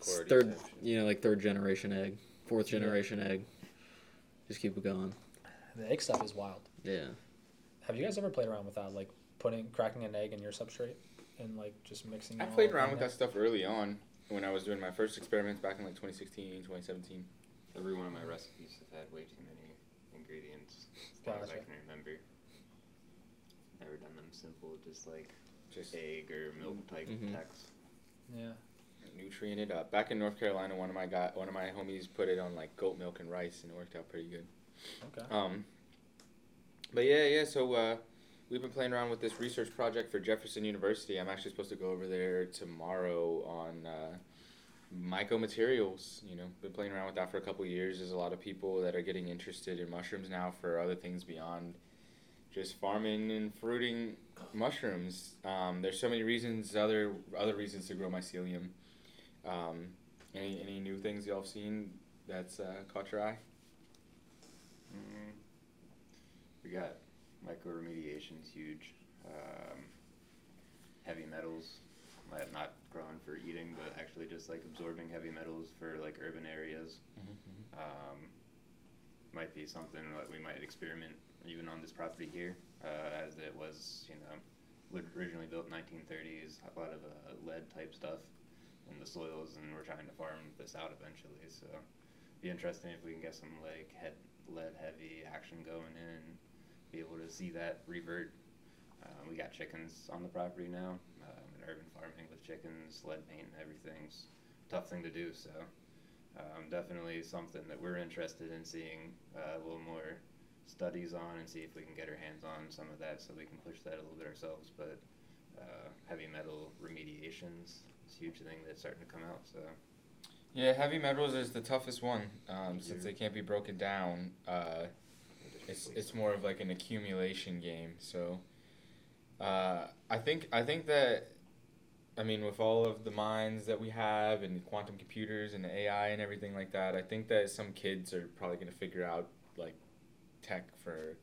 Cordyception. third, you know, like third generation egg, fourth generation egg. Just keep it going. The egg stuff is wild. Yeah. Have you guys ever played around with that, like putting cracking an egg in your substrate and like just mixing? I it all played around with there? that stuff early on when I was doing my first experiments back in like 2016, 2017. Every one of my recipes have had way too many ingredients. As long as I can remember. Never done them simple, just like Just egg or milk type Mhm. text. Yeah. nutrient it up. Back in North Carolina, one of my guy, one of my homies put it on like goat milk and rice, and it worked out pretty good. Okay. Um, but yeah, yeah. So uh, we've been playing around with this research project for Jefferson University. I'm actually supposed to go over there tomorrow on uh, mycomaterials. You know, been playing around with that for a couple years. There's a lot of people that are getting interested in mushrooms now for other things beyond just farming and fruiting mushrooms. Um, there's so many reasons, other other reasons to grow mycelium. Um, any any new things y'all have seen that's uh, caught your eye? Mm, we got mycoremediation's huge. Um, heavy metals, not grown for eating, but actually just like absorbing heavy metals for like urban areas. Um, might be something that we might experiment even on this property here, uh, as it was, you know, originally built 1930s, a lot of uh, lead type stuff in the soils, and we're trying to farm this out eventually. So, be interesting if we can get some like head lead heavy action going in be able to see that revert. Uh, we got chickens on the property now, um, in urban farming with chickens, lead paint, and everything's a tough thing to do. So, um, definitely something that we're interested in seeing uh, a little more studies on and see if we can get our hands on some of that so we can push that a little bit ourselves. But uh, heavy metal remediations is a huge thing that's starting to come out. So Yeah, heavy metals is the toughest one um, since they can't be broken down. Uh, it's it's more of like an accumulation game. So uh, I think I think that I mean with all of the minds that we have and quantum computers and AI and everything like that, I think that some kids are probably gonna figure out like tech for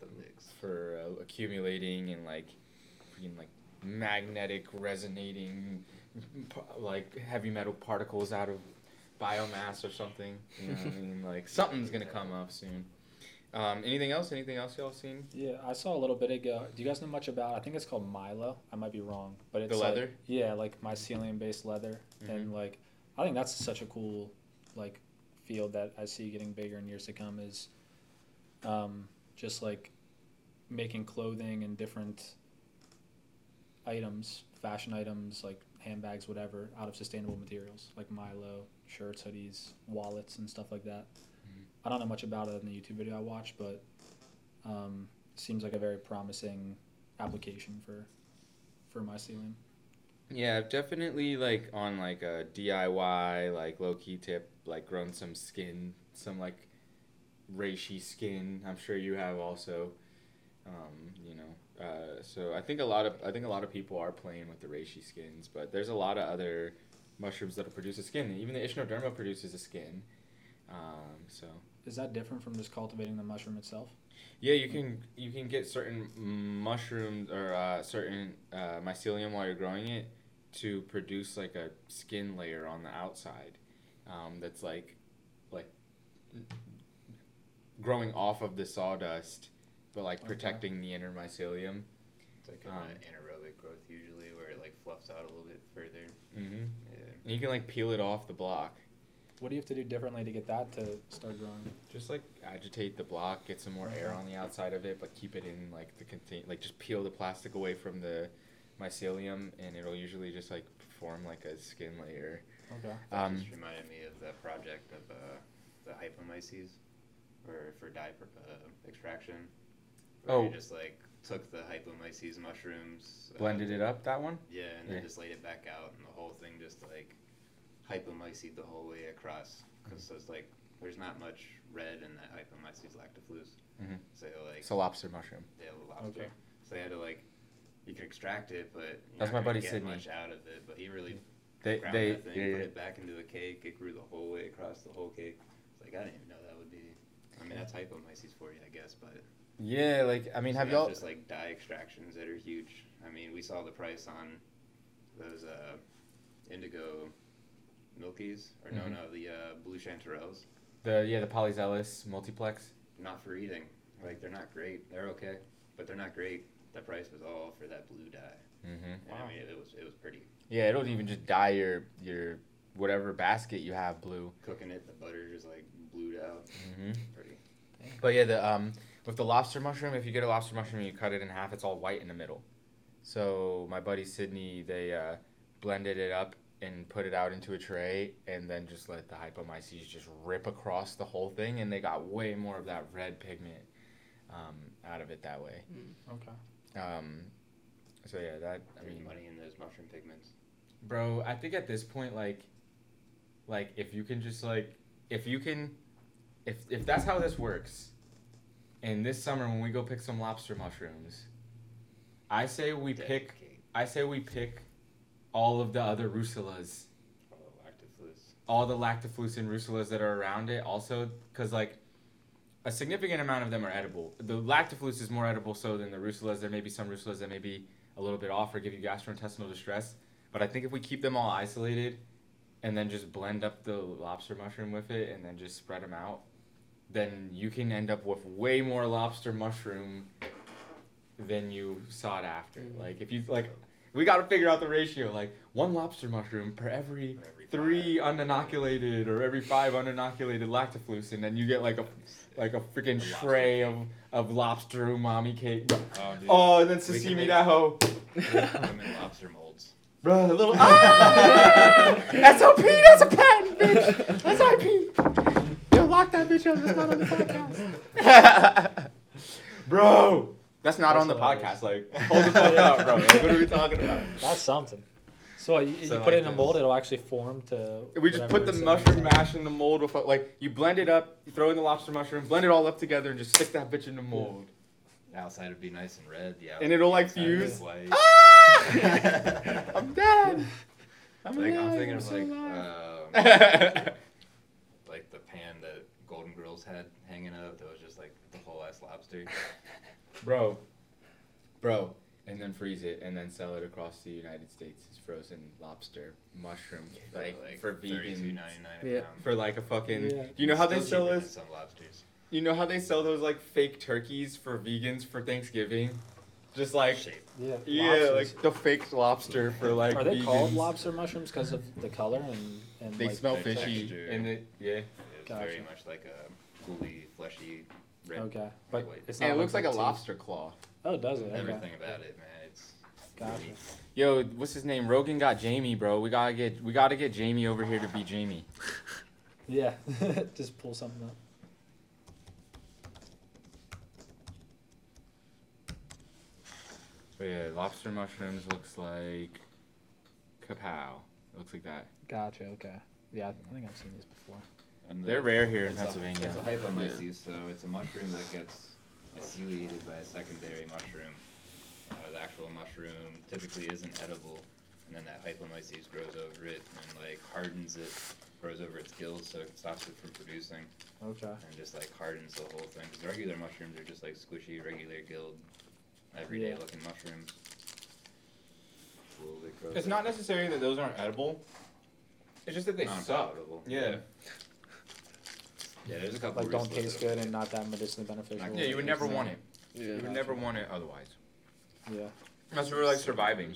the mix. for uh, accumulating and like freaking like magnetic resonating like heavy metal particles out of biomass or something. You know what I mean? Like something's gonna come up soon. Um, anything else? Anything else y'all seen? Yeah, I saw a little bit ago. Do you guys know much about? I think it's called Mylo. I might be wrong, but it's The like- leather? yeah, like mycelium based leather, and like I think that's such a cool like field that I see getting bigger in years to come. Is um, just like making clothing and different items, fashion items like handbags, whatever, out of sustainable materials like Mylo, shirts, hoodies, wallets, and stuff like that. I don't know much about it in the YouTube video I watched, but um, seems like a very promising application for for mycelium. Yeah, I've definitely like on like a DIY like low key tip like grown some skin, some like reishi skin. I'm sure you have also. Um, you know, uh, so I think a lot of I think a lot of people are playing with the reishi skins, but there's a lot of other mushrooms that'll produce a skin. Even the Ischnoderma produces a skin. Um, so Is that different from just cultivating the mushroom itself? yeah, you can you can get certain mushrooms or uh, certain uh, mycelium while you're growing it to produce like a skin layer on the outside um, that's like like growing off of the sawdust, but like Okay. protecting the inner mycelium. It's like an Um, anaerobic growth usually, where it like fluffs out a little bit further. Mm-hmm. Yeah. And you can like peel it off the block. What do you have to do differently to get that to start growing? Just like agitate the block, get some more air on the outside of it, but keep it in like the contain. Like just peel the plastic away from the mycelium, and it'll usually just like form like a skin layer. Okay. That Um, just reminded me of that project of uh, the hypomyces, or for dye uh, extraction. Where Oh. you just like took the hypomyces mushrooms, uh, Blended it up that one. Yeah, and then just laid it back out, and the whole thing just like hypomycete the whole way across. Because it's like there's not much red in that hypomyces lactifluus. Mhm. So like It's a lobster mushroom. yeah, the lobster. Okay. So they had to like you can extract it, but you're That's not my gonna buddy get Sydney. much out of it. But he really They ground they that thing, yeah, put it back into the cake. It grew the whole way across the whole cake. It's like I didn't even know that would be. I mean, that's hypomyces for you, I guess. But Yeah, like I mean, so have y'all? just like dye extractions that are huge? I mean, we saw the price on those uh, indigo milkies, or Mhm. no, no, the uh, blue chanterelles. The yeah, the Polyozellus multiplex. Not for eating. Like they're not great. They're okay, but they're not great. The price was all for that blue dye. Mm-hmm. And Wow. I mean, it was it was pretty. Yeah, it'll even just dye your your whatever basket you have blue. Cooking it, the butter just like blued out. Mm-hmm. Pretty. But yeah, the um with the lobster mushroom, if you get a lobster mushroom and you cut it in half, it's all white in the middle. So my buddy Sydney, they uh, blended it up and put it out into a tray, and then just let the hypomyces just rip across the whole thing, and they got way more of that red pigment um, out of it that way. Okay. Um, so yeah, that I mean, money in those mushroom pigments. bro, I think at this point, like, like if you can just like, if you can, if if that's how this works, and this summer when we go pick some lobster mushrooms, I say we pick, I say we pick all of the other russulas, all the lactifluus. all the lactifluus and russulas that are around it, also, because like. A significant amount of them are edible. The lactifluus is more edible so than the russulas. There may be some russulas that may be a little bit off or give you gastrointestinal distress. But I think if we keep them all isolated and then just blend up the lobster mushroom with it and then just spread them out, then you can end up with way more lobster mushroom than you sought after. Mm-hmm. Like if you like, we got to figure out the ratio. Like one lobster mushroom per every every three uninoculated or every five uninoculated lactifluus, and then you get like a like a freaking A tray of, of lobster umami cake. Oh. Oh, and then sashimi make- that hoe. Put them in lobster molds. Bro, a little ah! SOP, that's a patent, bitch. That's IP. Yo, lock that bitch up. That's not on the podcast. Bro, that's not That's on the hilarious. podcast. Like, hold the fuck up, bro. Like, what are we talking about? That's something. So you, you So put like it in a mold, it'll actually form to. We just put the it's in. mushroom mash in the mold with like you blend it up, you throw in the lobster mushroom, blend it all up together, and just stick that bitch in the mold. The outside would be nice and red. yeah. And it'll, like, fuse? Ah! I'm dead. I'm, like, I'm alive, thinking of like um, like the pan that Golden Girls had hanging up that was just like the whole ass lobster. Bro, bro, and then freeze it and then sell it across the United States as frozen lobster mushroom, like, for thirty-two vegan. Yeah. For like a fucking, Yeah. you know how they sell cheaper those? Some lobsters. You know how they sell those like fake turkeys for vegans for Thanksgiving? Just like Shape. Yeah. yeah, lobsters. like the fake lobster for like. Are they called lobster mushrooms because of the color and and They like, smell fishy, texture. and it yeah. It's very much like a gooey, fleshy, red. Okay, but white. it's not. And it looks like a teeth. lobster claw. Oh, does it? Okay. Everything about it, man. It's Gotcha. really- Yo, what's his name? Rogan got Jamie, bro. We gotta get we gotta get Jamie over here to be Jamie. Yeah, just pull something up. But yeah, lobster mushrooms looks like kapow. It looks like that. Gotcha. Okay. Yeah, I think I've seen these before. And the- They're rare here in it's a- Pennsylvania. It's a hypomyces, so it's a mushroom that gets myceliated by a secondary mushroom. Uh, the actual mushroom typically isn't edible, and then that hypomyces grows over it and like hardens it, grows over its gills, so it stops it from producing, Okay. and just like hardens the whole thing. Because regular mushrooms are just like squishy, regular gilled, everyday Yeah. looking mushrooms. Slowly grows It's up. not necessarily that those aren't edible. It's just that they suck. Non-palatable. Yeah. Yeah, there's a couple. Like don't taste that good and not that medicinally beneficial. Yeah, you would never want it. Yeah. You would never want it otherwise. Yeah. Unless we were like surviving.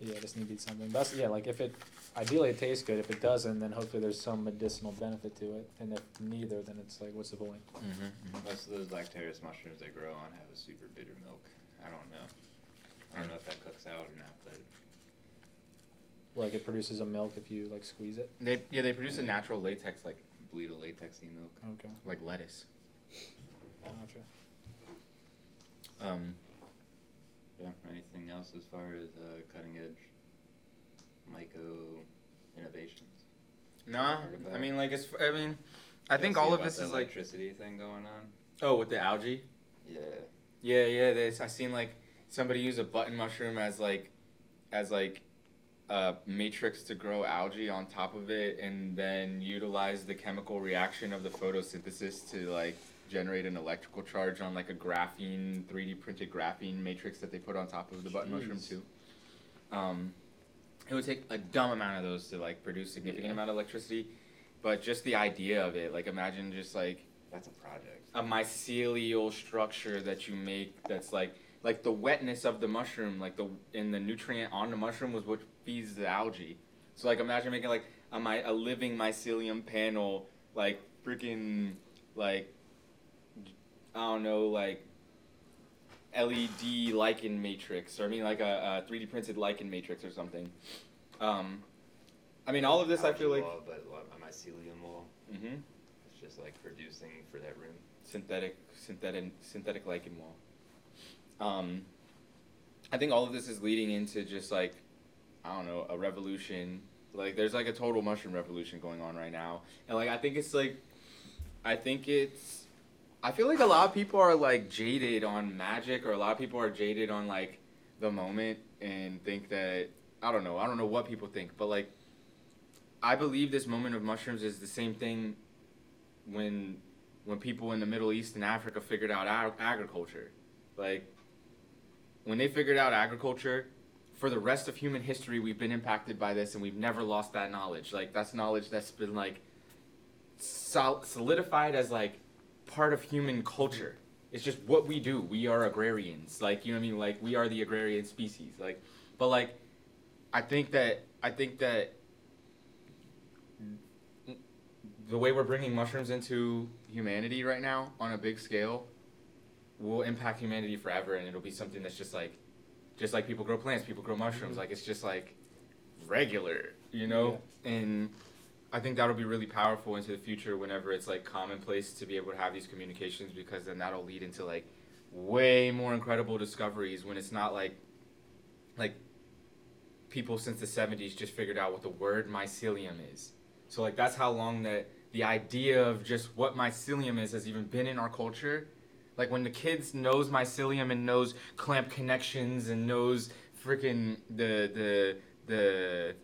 Yeah, just need to eat something. That's yeah. Like if it, ideally it tastes good. If it doesn't, then hopefully there's some medicinal benefit to it. And if neither, then it's like, what's the point? Mm-hmm. Most of those lactarius mushrooms they grow on have a super bitter milk. I don't know. I don't know if that cooks out or not, but Like it produces a milk if you like squeeze it. They yeah they produce a natural latex like bleed a latexy milk. Okay. like lettuce. Gotcha. Um, Yeah. Anything else as far as uh, cutting edge myco innovations? nah, Heard about I it. mean like it's I mean I think Y'all see all of about this that is like electricity thing going on. oh with the algae. Yeah. Yeah, yeah. There's I seen like somebody use a button mushroom as like as like a matrix to grow algae on top of it, and then utilize the chemical reaction of the photosynthesis to like generate an electrical charge on like a graphene 3D printed graphene matrix that they put on top of the button mushroom too. Um, it would take a dumb amount of those to like produce significant Yeah. amount of electricity, but just the idea of it, like imagine just like That's a project. a mycelial structure that you make that's like like the wetness of the mushroom like the in the nutrient on the mushroom was what feeds the algae so like imagine making like a my a living mycelium panel like freaking like i don't know like led lichen matrix or i mean like a, a 3d printed lichen matrix or something um i mean all of this i feel Algae like wall, but a mycelium wall. Mm-hmm. It's just like producing for that room. synthetic synthetic synthetic lichen wall. um, I think all of this is leading into just like, I don't know, a revolution. Like, there's like a total mushroom revolution going on right now, and like I think it's like, I think it's, I feel like a lot of people are like jaded on magic, or a lot of people are jaded on like the moment, and think that I don't know, I don't know what people think, but like, I believe this moment of mushrooms is the same thing when when people in the Middle East and Africa figured out ag- agriculture. Like, when they figured out agriculture, for the rest of human history, we've been impacted by this and we've never lost that knowledge. Like, that's knowledge that's been, like, sol- solidified as, like, part of human culture. It's just what we do. We are agrarians. Like, you know what I mean? Like, we are the agrarian species. Like, but, like, I think that, I think that the way we're bringing mushrooms into humanity right now on a big scale will impact humanity forever and it'll be something that's just like just like people grow plants people grow mushrooms. Mm-hmm. Like it's just like regular you know? And i think that'll be really powerful into the future whenever it's like commonplace to be able to have these communications because then that'll lead into like way more incredible discoveries when it's not like like people since the 70s just figured out what the word mycelium is. So like that's how long that the idea of just what mycelium is has even been in our culture. Like when the kids knows mycelium and knows clamp connections and knows freaking the the the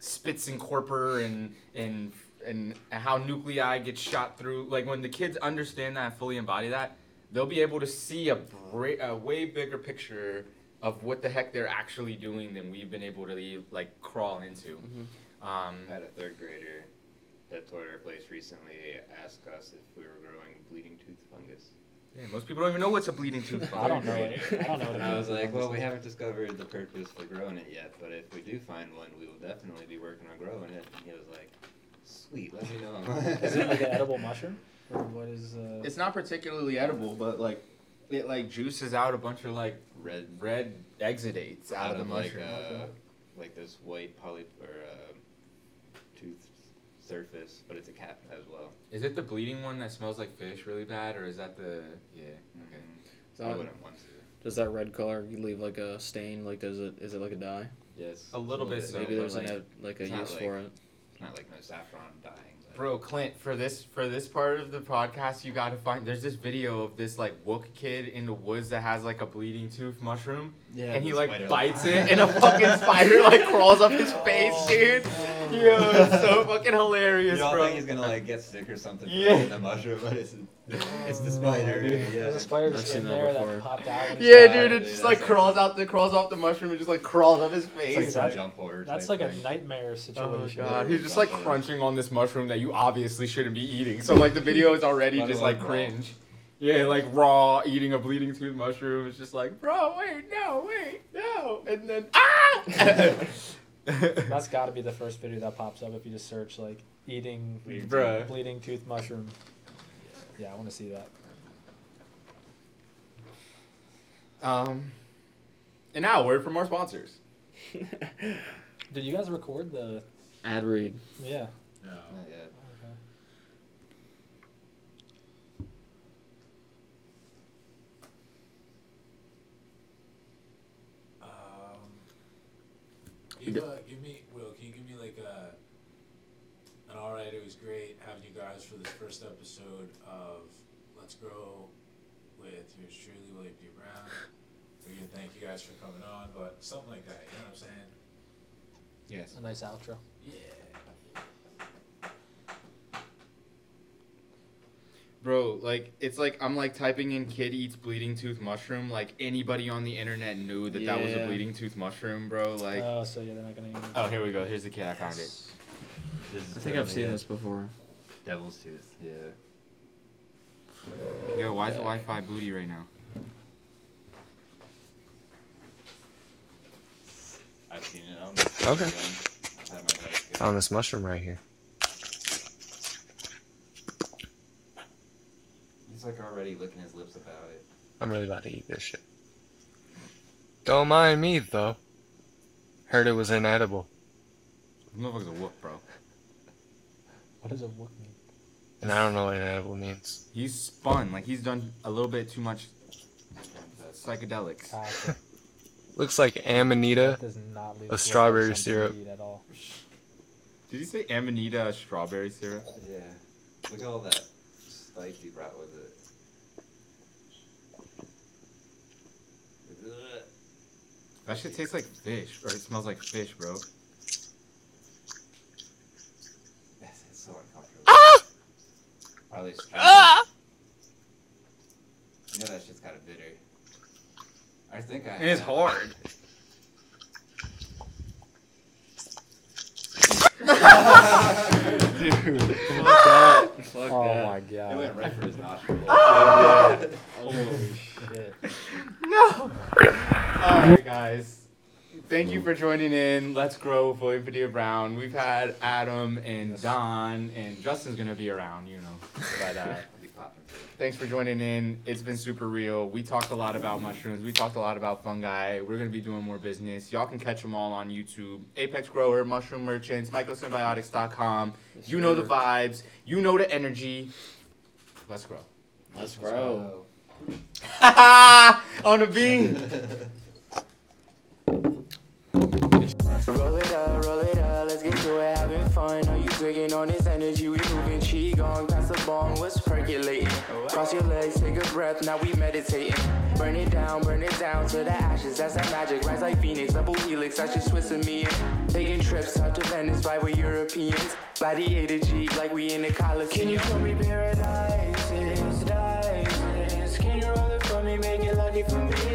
Spitzenkorper and and and how nuclei get shot through. Like when the kids understand that and fully embody that, they'll be able to see a, bra- a way bigger picture of what the heck they're actually doing than we've been able to like crawl into. Um, I had a third grader that toured our place recently ask us if we were growing bleeding tooth fungus. Yeah, most people don't even know what's a bleeding tooth. I don't know it. I don't know what it And I was like, well, we haven't discovered the purpose for growing it yet, but if we do find one, we will definitely be working on growing it. And he was like, sweet, let me know. Is it like an edible mushroom, or what is? Uh... It's not particularly edible, but like it like juices out a bunch of like Red red exudates out, of the like, uh, like this white poly or uh, tooth surface, but it's a cap as well. Is it the bleeding one that smells like fish really bad, or is that the yeah? Okay. Mm-hmm. So I wouldn't want to. Does that red color leave like a stain? Like, does it is it like a dye? Yes. A little bit so, Maybe but, there's like, an, like a it's not use like- for it. It's not like no saffron dyeing. but- Bro, Clint, for this for this part of the podcast, you gotta find. There's this video of this like wook kid in the woods that has like a bleeding tooth mushroom, Yeah. and he like spider. bites it, and a fucking spider like crawls up his face, oh. dude. Yo, it's so fucking hilarious, You all bro. think he's gonna like get sick or something from Yeah. eating the mushroom, but it's it's the spider. There's Yeah. a spider I've just seen in that there before. that popped out. and Yeah, stuff. dude, it dude, just that's like crawls out the crawls off the mushroom and just like crawls up his It's face. like that- jump horror. That's type like a thing. nightmare Oh situation. god, he's just like crunching on this mushroom that you obviously shouldn't be eating. So like the video is already just alone like raw. cringe. Yeah, like raw eating a bleeding tooth mushroom. It's just like, bro, wait, no, wait, no, and then ah. That's got to be the first video that pops up if you just search like eating Bruh. bleeding tooth mushroom. Yeah, I want to see that. Um, and now a word from our sponsors. Did you guys record the? Ad read. Yeah. Not yet. Okay. Um, give, uh, give me, Will, can you give me like a, an alright, it was great having you guys for this first episode of Let's Grow with yours truly, William P. Brown. We're gonna thank you guys for coming on, but something like that, you know what I'm saying? Yes. A nice outro. Yeah. Bro, like it's like I'm like typing in kid eats bleeding tooth mushroom. Like anybody on the internet knew that that was a Yeah. bleeding tooth mushroom, bro. Like Oh, so yeah, they're not gonna. Even... oh, here we go. Here's the kid. I found it. This is I think I've seen this before. Devil's tooth. Yeah. Yo, why is the Wi-Fi booty right now? I've seen it. I don't know. Okay. I've had my desk. On this mushroom right here. He's like already licking his lips about it. I'm really about to eat this shit. Don't mind me though. Heard it was inedible. This motherfucker's a whoop, bro. What does a wook mean? And I don't know what inedible means. He's spun. Like he's done a little bit too much. That's psychedelics. Ah, gotcha. Looks like Amanita. That does not leave A strawberry syrup. At all. Did you say Amanita strawberry syrup? Yeah. Look at all that spice you brought with it. That shit tastes like fish, or it smells like fish, bro. That's it's so uncomfortable. Or at least try You know that shit's kind of bitter. I think I. It's hard. Dude, fuck that. Fuck Oh that. my It god. went right for his nostril. Holy shit. No. All right, guys. Thank you for joining in. Let's grow with William Padilla Brown. We've had Adam and Don, and Justin's gonna be around, you know. But uh, I'll be popping for it. Thanks for joining in. It's been super real. We talked a lot about mushrooms. We talked a lot about fungi. We're gonna be doing more business. Y'all can catch them all on YouTube. Apex Grower, Mushroom Merchants, MycoSymbiotics.com. You know the vibes. You know the energy. Let's grow. Let's grow. on the beam. Roll it up, roll it up, we're having fun. Are you digging on this energy? We moving qigong, pass the bomb, what's percolating? Cross your legs, take a breath, now we meditating. Burn it down, burn it down to the ashes. That's that magic. Rise like phoenix, double helix. That's just twist me in. Taking trips out to Venice, vibe with Europeans. Body A to G, like we in the Coliseum. Can you show me paradise? Can you roll it for me? Make it lucky for me.